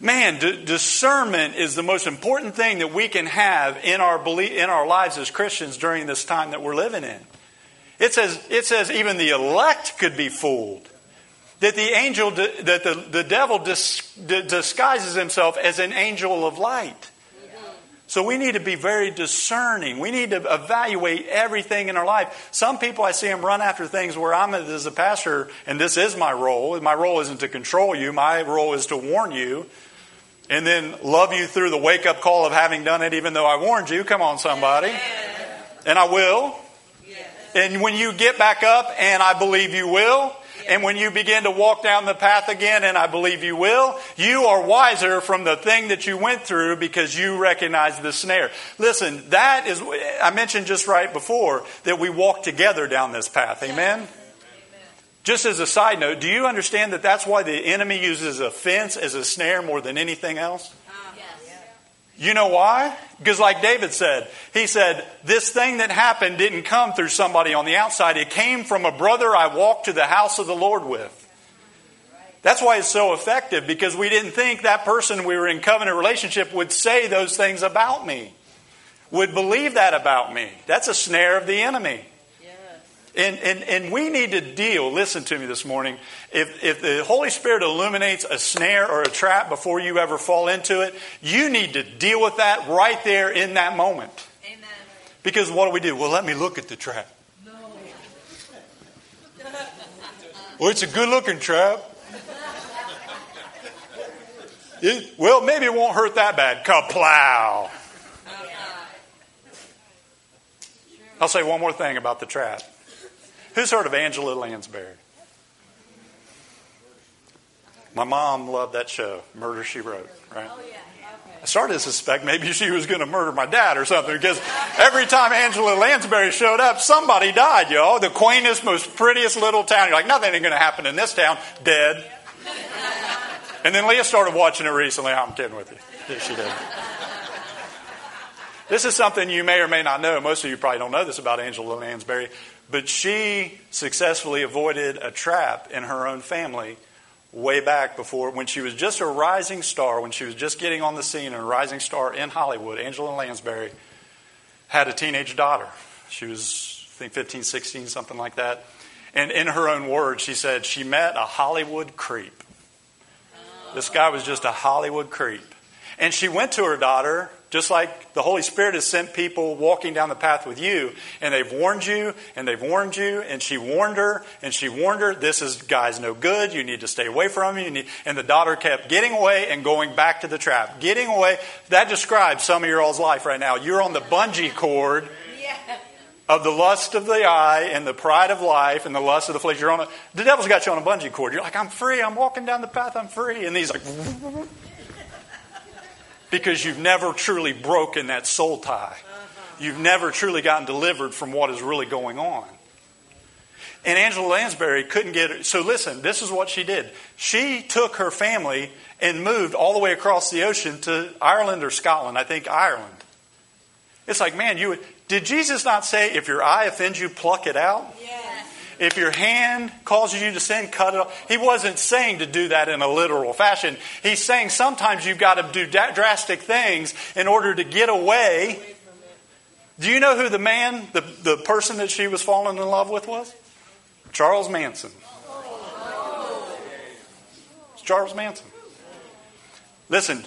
Man, d- discernment is the most important thing that we can have in our belief, in our lives as Christians during this time that we're living in. It says, it says even the elect could be fooled. That the angel, that the, the devil dis, disguises himself as an angel of light. So we need to be very discerning. We need to evaluate everything in our life. Some people I see them run after things where I'm as a pastor, and this is my role. My role isn't to control you. My role is to warn you and then love you through the wake up call of having done it, even though I warned you. Come on, somebody. And I will. And when you get back up, and I believe you will, and when you begin to walk down the path again, and I believe you will, you are wiser from the thing that you went through because you recognize the snare. Listen, that is, I mentioned just right before that we walk together down this path. Amen? Just as a side note, do you understand that that's why the enemy uses a fence as a snare more than anything else? Uh, you know why? Because, like David said, he said, This thing that happened didn't come through somebody on the outside. It came from a brother I walked to the house of the Lord with. That's why it's so effective because we didn't think that person we were in covenant relationship would say those things about me, would believe that about me. That's a snare of the enemy. And, and, and we need to deal, listen to me this morning. If, if the Holy Spirit illuminates a snare or a trap before you ever fall into it, you need to deal with that right there in that moment. Amen. Because what do we do? Well, let me look at the trap. No. well, it's a good looking trap. It, well, maybe it won't hurt that bad. Kaplow. Oh, I'll say one more thing about the trap. Who's heard of Angela Lansbury? My mom loved that show, Murder She Wrote, right? Oh, yeah. I started to suspect maybe she was going to murder my dad or something because every time Angela Lansbury showed up, somebody died, y'all. The quaintest, most prettiest little town. You're like, nothing ain't going to happen in this town. Dead. *laughs* And then Leah started watching it recently. I'm kidding with you. Yeah, she did. This is something you may or may not know. Most of you probably don't know this about Angela Lansbury. But she successfully avoided a trap in her own family way back before when she was just a rising star, when she was just getting on the scene a rising star in Hollywood. Angela Lansbury had a teenage daughter. She was, I think, 15, 16, something like that. And in her own words, she said she met a Hollywood creep. This guy was just a Hollywood creep. And she went to her daughter just like the Holy Spirit has sent people walking down the path with you, and they've warned you, and they've warned you, and she warned her, and she warned her, this is guy's no good, you need to stay away from him. And the daughter kept getting away and going back to the trap. Getting away, that describes some of your all's life right now. You're on the bungee cord of the lust of the eye and the pride of life and the lust of the flesh. You're on a, the devil's got you on a bungee cord. You're like, I'm free, I'm walking down the path, I'm free. And he's like, because you've never truly broken that soul tie. You've never truly gotten delivered from what is really going on. And Angela Lansbury couldn't get it. So listen, this is what she did. She took her family and moved all the way across the ocean to Ireland or Scotland. I think Ireland. It's like, man, you would, did Jesus not say, if your eye offends you, pluck it out? If your hand causes you to sin, cut it off. He wasn't saying to do that in a literal fashion. He's saying sometimes you've got to do drastic things in order to get away. Do you know who the man, the, the person that she was falling in love with was? Charles Manson. It's Charles Manson. Listen,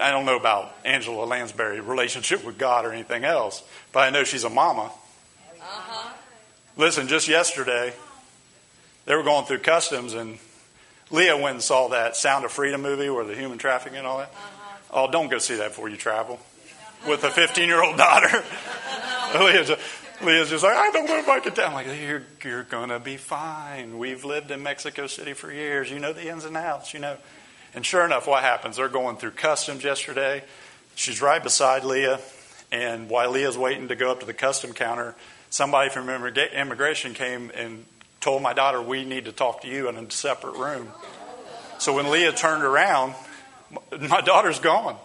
I don't know about Angela Lansbury's relationship with God or anything else, but I know she's a mama. Uh-huh. Listen, just yesterday, they were going through customs, and Leah went and saw that Sound of Freedom movie where the human trafficking and all that. Uh-huh. Oh, don't go see that before you travel with a 15 year old *laughs* daughter. *laughs* *laughs* Leah's, Leah's just like, I don't want to bike it down. I'm like, you're, you're going to be fine. We've lived in Mexico City for years. You know the ins and outs, you know. And sure enough, what happens? They're going through customs yesterday. She's right beside Leah. And while Leah's waiting to go up to the custom counter, somebody from immigration came and told my daughter, We need to talk to you in a separate room. So when Leah turned around, my daughter's gone.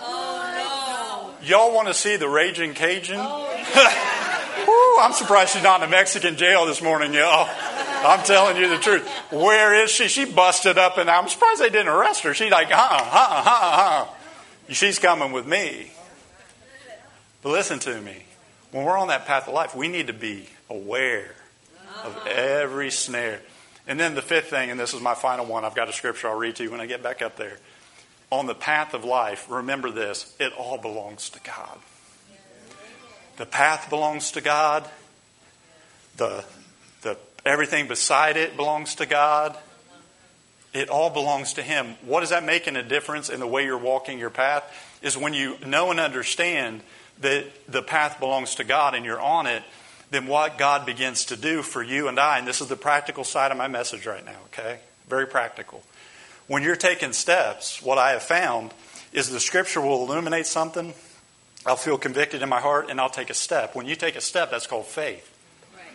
Oh, no. Y'all want to see the Raging Cajun? Oh, *laughs* Woo, I'm surprised she's not in a Mexican jail this morning, y'all. I'm telling you the truth. Where is she? She busted up, and I'm surprised they didn't arrest her. She's like, uh uh-uh, uh, uh uh, uh. She's coming with me. But listen to me when we're on that path of life, we need to be aware of every snare. And then the fifth thing, and this is my final one, I've got a scripture I'll read to you when I get back up there. On the path of life, remember this it all belongs to God. The path belongs to God. The, the, everything beside it belongs to God. It all belongs to Him. What does that make in a difference in the way you're walking your path? Is when you know and understand that the path belongs to God and you're on it, then what God begins to do for you and I, and this is the practical side of my message right now, okay? Very practical. When you're taking steps, what I have found is the scripture will illuminate something. I'll feel convicted in my heart and I'll take a step. When you take a step, that's called faith.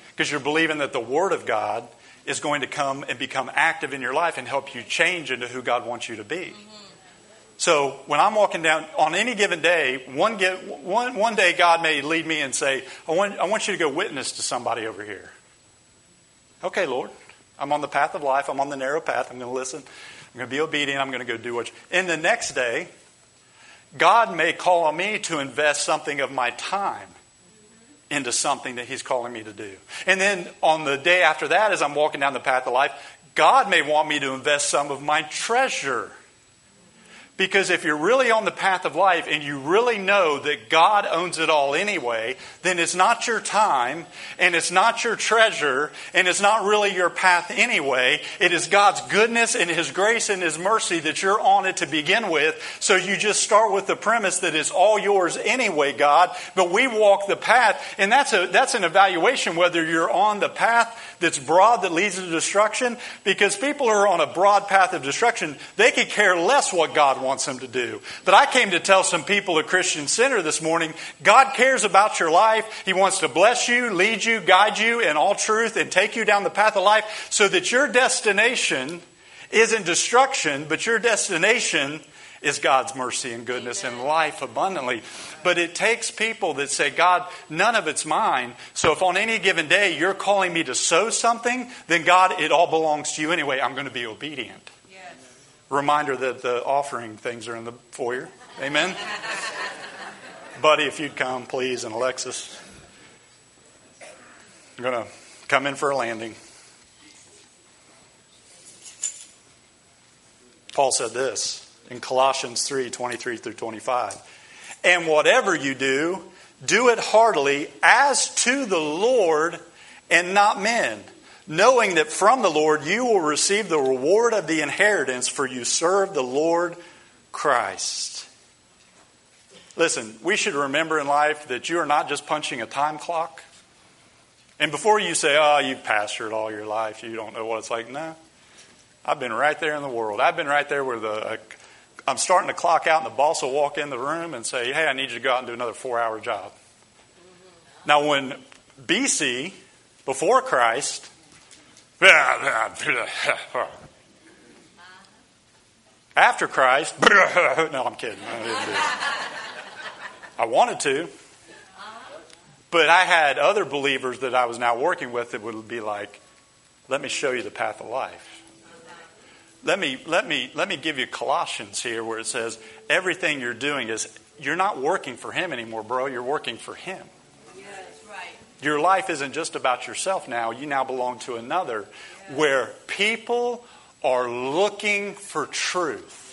Because right. you're believing that the Word of God is going to come and become active in your life and help you change into who God wants you to be. Mm-hmm. So when I'm walking down on any given day, one, get, one, one day God may lead me and say, I want, I want you to go witness to somebody over here. Okay, Lord. I'm on the path of life. I'm on the narrow path. I'm going to listen. I'm going to be obedient. I'm going to go do what. You... And the next day, God may call on me to invest something of my time into something that He's calling me to do. And then on the day after that, as I'm walking down the path of life, God may want me to invest some of my treasure because if you're really on the path of life and you really know that God owns it all anyway, then it's not your time and it's not your treasure and it's not really your path anyway. It is God's goodness and His grace and His mercy that you're on it to begin with. So you just start with the premise that it's all yours anyway, God. But we walk the path and that's a, that's an evaluation whether you're on the path that's broad that leads to destruction because people who are on a broad path of destruction. They could care less what God wants wants them to do. But I came to tell some people at Christian Center this morning God cares about your life. He wants to bless you, lead you, guide you in all truth, and take you down the path of life so that your destination isn't destruction, but your destination is God's mercy and goodness Amen. and life abundantly. But it takes people that say, God, none of it's mine. So if on any given day you're calling me to sow something, then God, it all belongs to you anyway. I'm going to be obedient. Reminder that the offering things are in the foyer. Amen? Buddy, if you'd come, please, and Alexis. I'm going to come in for a landing. Paul said this in Colossians 3 23 through 25. And whatever you do, do it heartily as to the Lord and not men knowing that from the Lord you will receive the reward of the inheritance, for you serve the Lord Christ. Listen, we should remember in life that you are not just punching a time clock. And before you say, oh, you've pastored all your life, you don't know what it's like, no. I've been right there in the world. I've been right there where the, uh, I'm starting to clock out, and the boss will walk in the room and say, hey, I need you to go out and do another four hour job. Now, when BC, before Christ, *laughs* after Christ, *laughs* no, I'm kidding. I, I wanted to, but I had other believers that I was now working with that would be like, let me show you the path of life. Let me, let me, let me give you Colossians here where it says everything you're doing is, you're not working for Him anymore, bro. You're working for Him. Your life isn't just about yourself now. You now belong to another where people are looking for truth.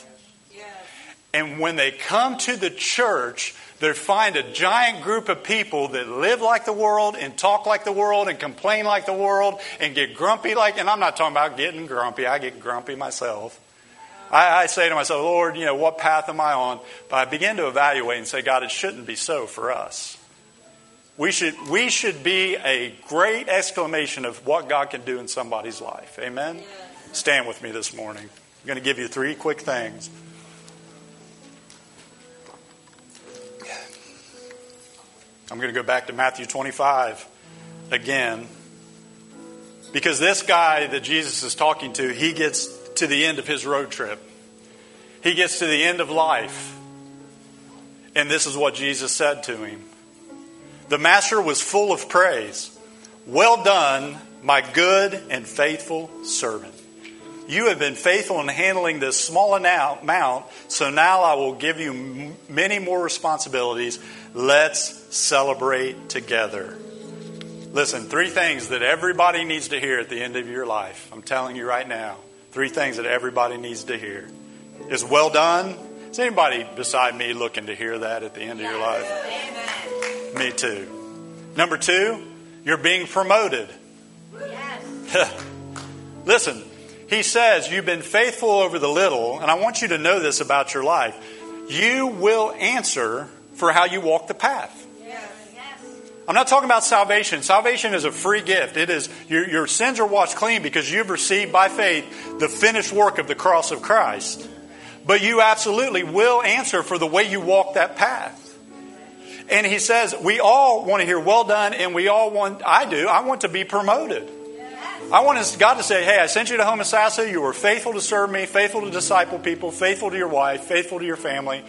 And when they come to the church, they find a giant group of people that live like the world and talk like the world and complain like the world and get grumpy like, and I'm not talking about getting grumpy. I get grumpy myself. I, I say to myself, Lord, you know, what path am I on? But I begin to evaluate and say, God, it shouldn't be so for us. We should, we should be a great exclamation of what God can do in somebody's life. Amen? Stand with me this morning. I'm going to give you three quick things. I'm going to go back to Matthew 25 again. Because this guy that Jesus is talking to, he gets to the end of his road trip. He gets to the end of life. And this is what Jesus said to him the master was full of praise. Well done, my good and faithful servant. You have been faithful in handling this small amount, so now I will give you many more responsibilities. Let's celebrate together. Listen, three things that everybody needs to hear at the end of your life. I'm telling you right now. Three things that everybody needs to hear. Is well done. Is anybody beside me looking to hear that at the end of your life? Amen. Me too. Number two, you're being promoted. Yes. *laughs* Listen, he says, You've been faithful over the little, and I want you to know this about your life. You will answer for how you walk the path. I'm not talking about salvation. Salvation is a free gift. It is your, your sins are washed clean because you've received by faith the finished work of the cross of Christ. But you absolutely will answer for the way you walk that path. And he says, we all want to hear well done, and we all want, I do, I want to be promoted. I want God to say, hey, I sent you to Homosassa. You were faithful to serve me, faithful to disciple people, faithful to your wife, faithful to your family.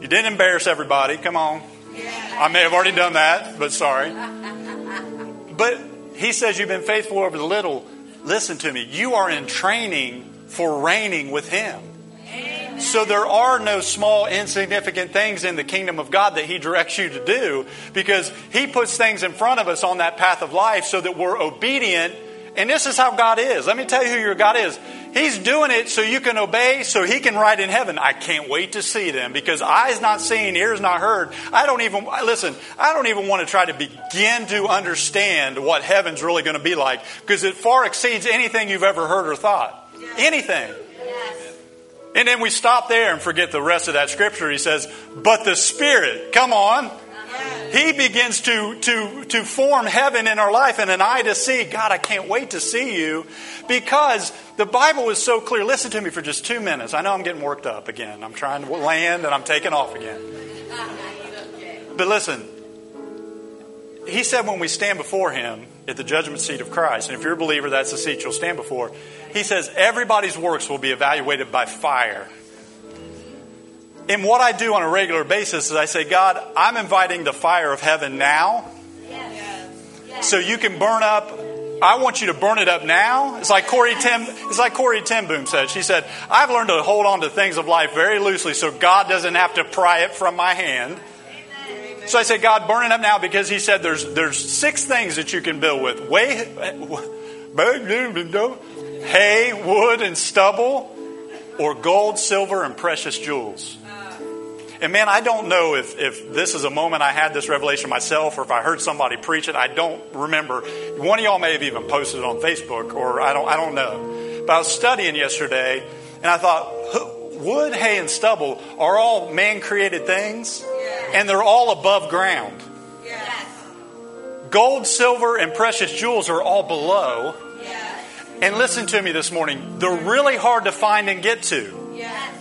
You didn't embarrass everybody. Come on. I may have already done that, but sorry. But he says you've been faithful over the little. listen to me, you are in training for reigning with Him. So there are no small, insignificant things in the kingdom of God that He directs you to do because He puts things in front of us on that path of life so that we're obedient. And this is how God is. Let me tell you who your God is. He's doing it so you can obey, so He can write in heaven. I can't wait to see them because eyes not seen, ears not heard. I don't even, listen, I don't even want to try to begin to understand what heaven's really going to be like because it far exceeds anything you've ever heard or thought. Anything. And then we stop there and forget the rest of that scripture. He says, But the Spirit, come on. He begins to, to, to form heaven in our life and an eye to see. God, I can't wait to see you because the Bible is so clear. Listen to me for just two minutes. I know I'm getting worked up again. I'm trying to land and I'm taking off again. But listen, he said when we stand before him at the judgment seat of Christ, and if you're a believer, that's the seat you'll stand before. He says everybody's works will be evaluated by fire. And what I do on a regular basis is I say, God, I'm inviting the fire of heaven now. So you can burn up. I want you to burn it up now. It's like Corey Tim. It's like Corrie ten Boom said. She said, "I've learned to hold on to things of life very loosely, so God doesn't have to pry it from my hand." So I say, God, burn it up now because He said there's there's six things that you can build with: way, *laughs* hay, wood, and stubble, or gold, silver, and precious jewels. And man, I don't know if, if this is a moment I had this revelation myself or if I heard somebody preach it. I don't remember. One of y'all may have even posted it on Facebook or I don't, I don't know. But I was studying yesterday and I thought, wood, hay, and stubble are all man created things and they're all above ground. Gold, silver, and precious jewels are all below. And listen to me this morning, they're really hard to find and get to. Yes.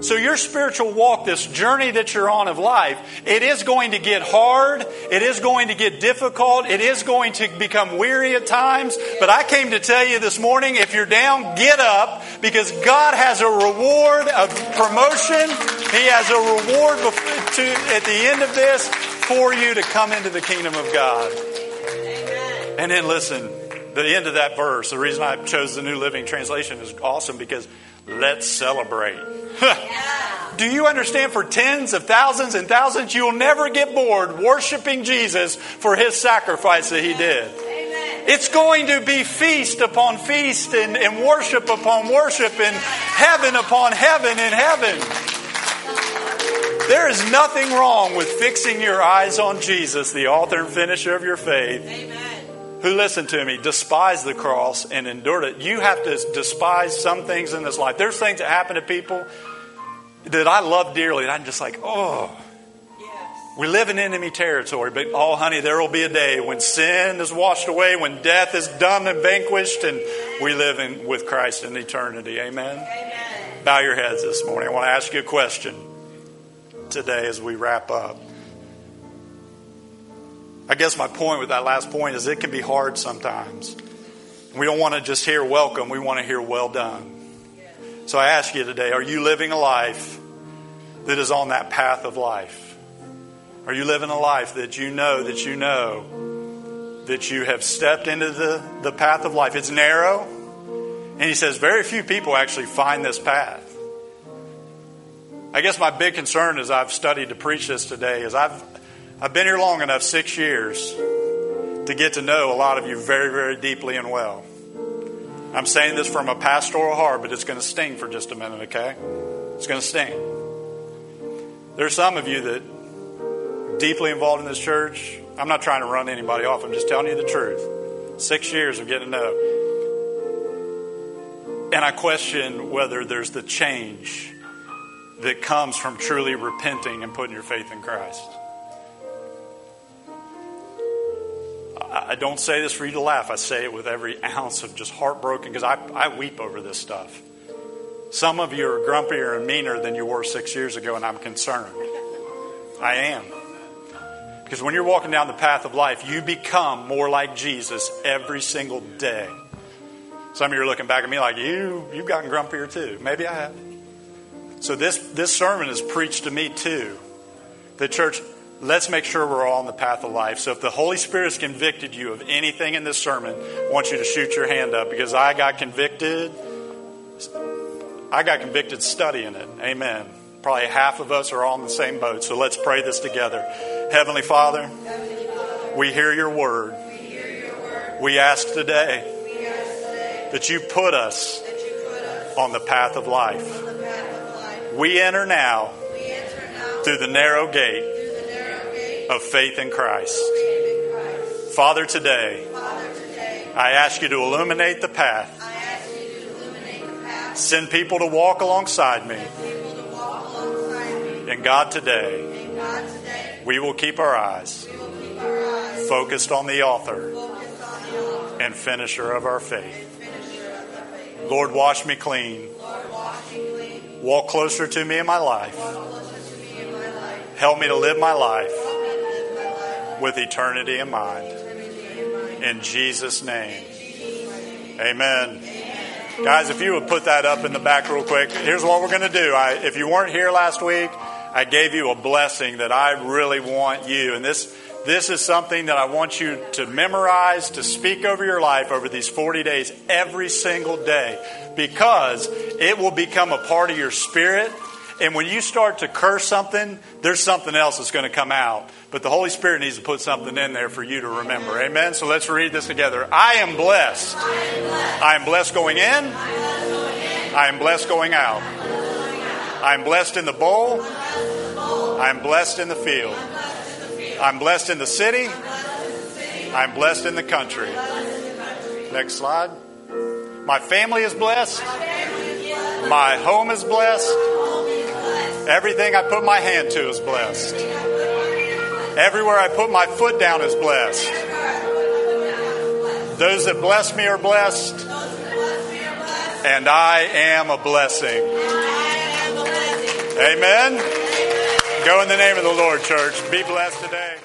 So, your spiritual walk, this journey that you're on of life, it is going to get hard. It is going to get difficult. It is going to become weary at times. But I came to tell you this morning if you're down, get up because God has a reward of promotion. He has a reward to, at the end of this for you to come into the kingdom of God. Amen. And then listen, the end of that verse, the reason I chose the New Living Translation is awesome because let's celebrate. Do you understand? For tens of thousands and thousands, you'll never get bored worshiping Jesus for his sacrifice that he did. Amen. It's going to be feast upon feast and, and worship upon worship and heaven upon heaven in heaven. There is nothing wrong with fixing your eyes on Jesus, the author and finisher of your faith Amen. Who listen to me despised the cross and endured it. You have to despise some things in this life. There's things that happen to people that i love dearly and i'm just like oh. Yes. we live in enemy territory but oh honey there will be a day when sin is washed away when death is done and vanquished and we live in with christ in eternity. Amen? Amen. bow your heads this morning. I want to ask you a question today as we wrap up I guess my point with that last point is it can be hard sometimes. We don't want to just hear welcome, we want to hear well done. So I ask you today are you living a life that is on that path of life? Are you living a life that you know that you know that you have stepped into the, the path of life? It's narrow. And he says very few people actually find this path. I guess my big concern as I've studied to preach this today is I've I've been here long enough, six years, to get to know a lot of you very, very deeply and well. I'm saying this from a pastoral heart, but it's going to sting for just a minute, okay? It's going to sting. There are some of you that deeply involved in this church. I'm not trying to run anybody off. I'm just telling you the truth. Six years of getting to know. And I question whether there's the change that comes from truly repenting and putting your faith in Christ. I don't say this for you to laugh. I say it with every ounce of just heartbroken because I, I weep over this stuff. Some of you are grumpier and meaner than you were six years ago, and I'm concerned. I am. Because when you're walking down the path of life, you become more like Jesus every single day. Some of you are looking back at me like, you, you've gotten grumpier too. Maybe I have. So this, this sermon is preached to me too. The church, let's make sure we're all on the path of life. So if the Holy Spirit has convicted you of anything in this sermon, I want you to shoot your hand up because I got convicted. I got convicted studying it. Amen. Probably half of us are all in the same boat. So let's pray this together. Heavenly Father, we hear your word. We ask today that you put us on the path of life. We enter now through the narrow gate of faith in Christ. Father, today, I ask you to illuminate the path. Send people to walk alongside me. And God, today, we will keep our eyes focused on the author and finisher of our faith. Lord, wash me clean. Walk closer to me in my life. Help me to live my life with eternity in mind. In Jesus' name. Amen. Guys, if you would put that up in the back real quick, here's what we're going to do. I, if you weren't here last week, I gave you a blessing that I really want you. And this, this is something that I want you to memorize, to speak over your life over these 40 days, every single day, because it will become a part of your spirit. And when you start to curse something, there's something else that's going to come out. But the Holy Spirit needs to put something in there for you to remember. Amen? So let's read this together. I am blessed. I am blessed going in. I am blessed going out. I am blessed in the bowl. I am blessed in the field. I'm blessed in the city. I'm blessed in the country. Next slide. My family is blessed. My home is blessed. Everything I put my hand to is blessed. Everywhere I put my foot down is blessed. Those that bless me are blessed. And I am a blessing. Amen. Go in the name of the Lord, church. Be blessed today.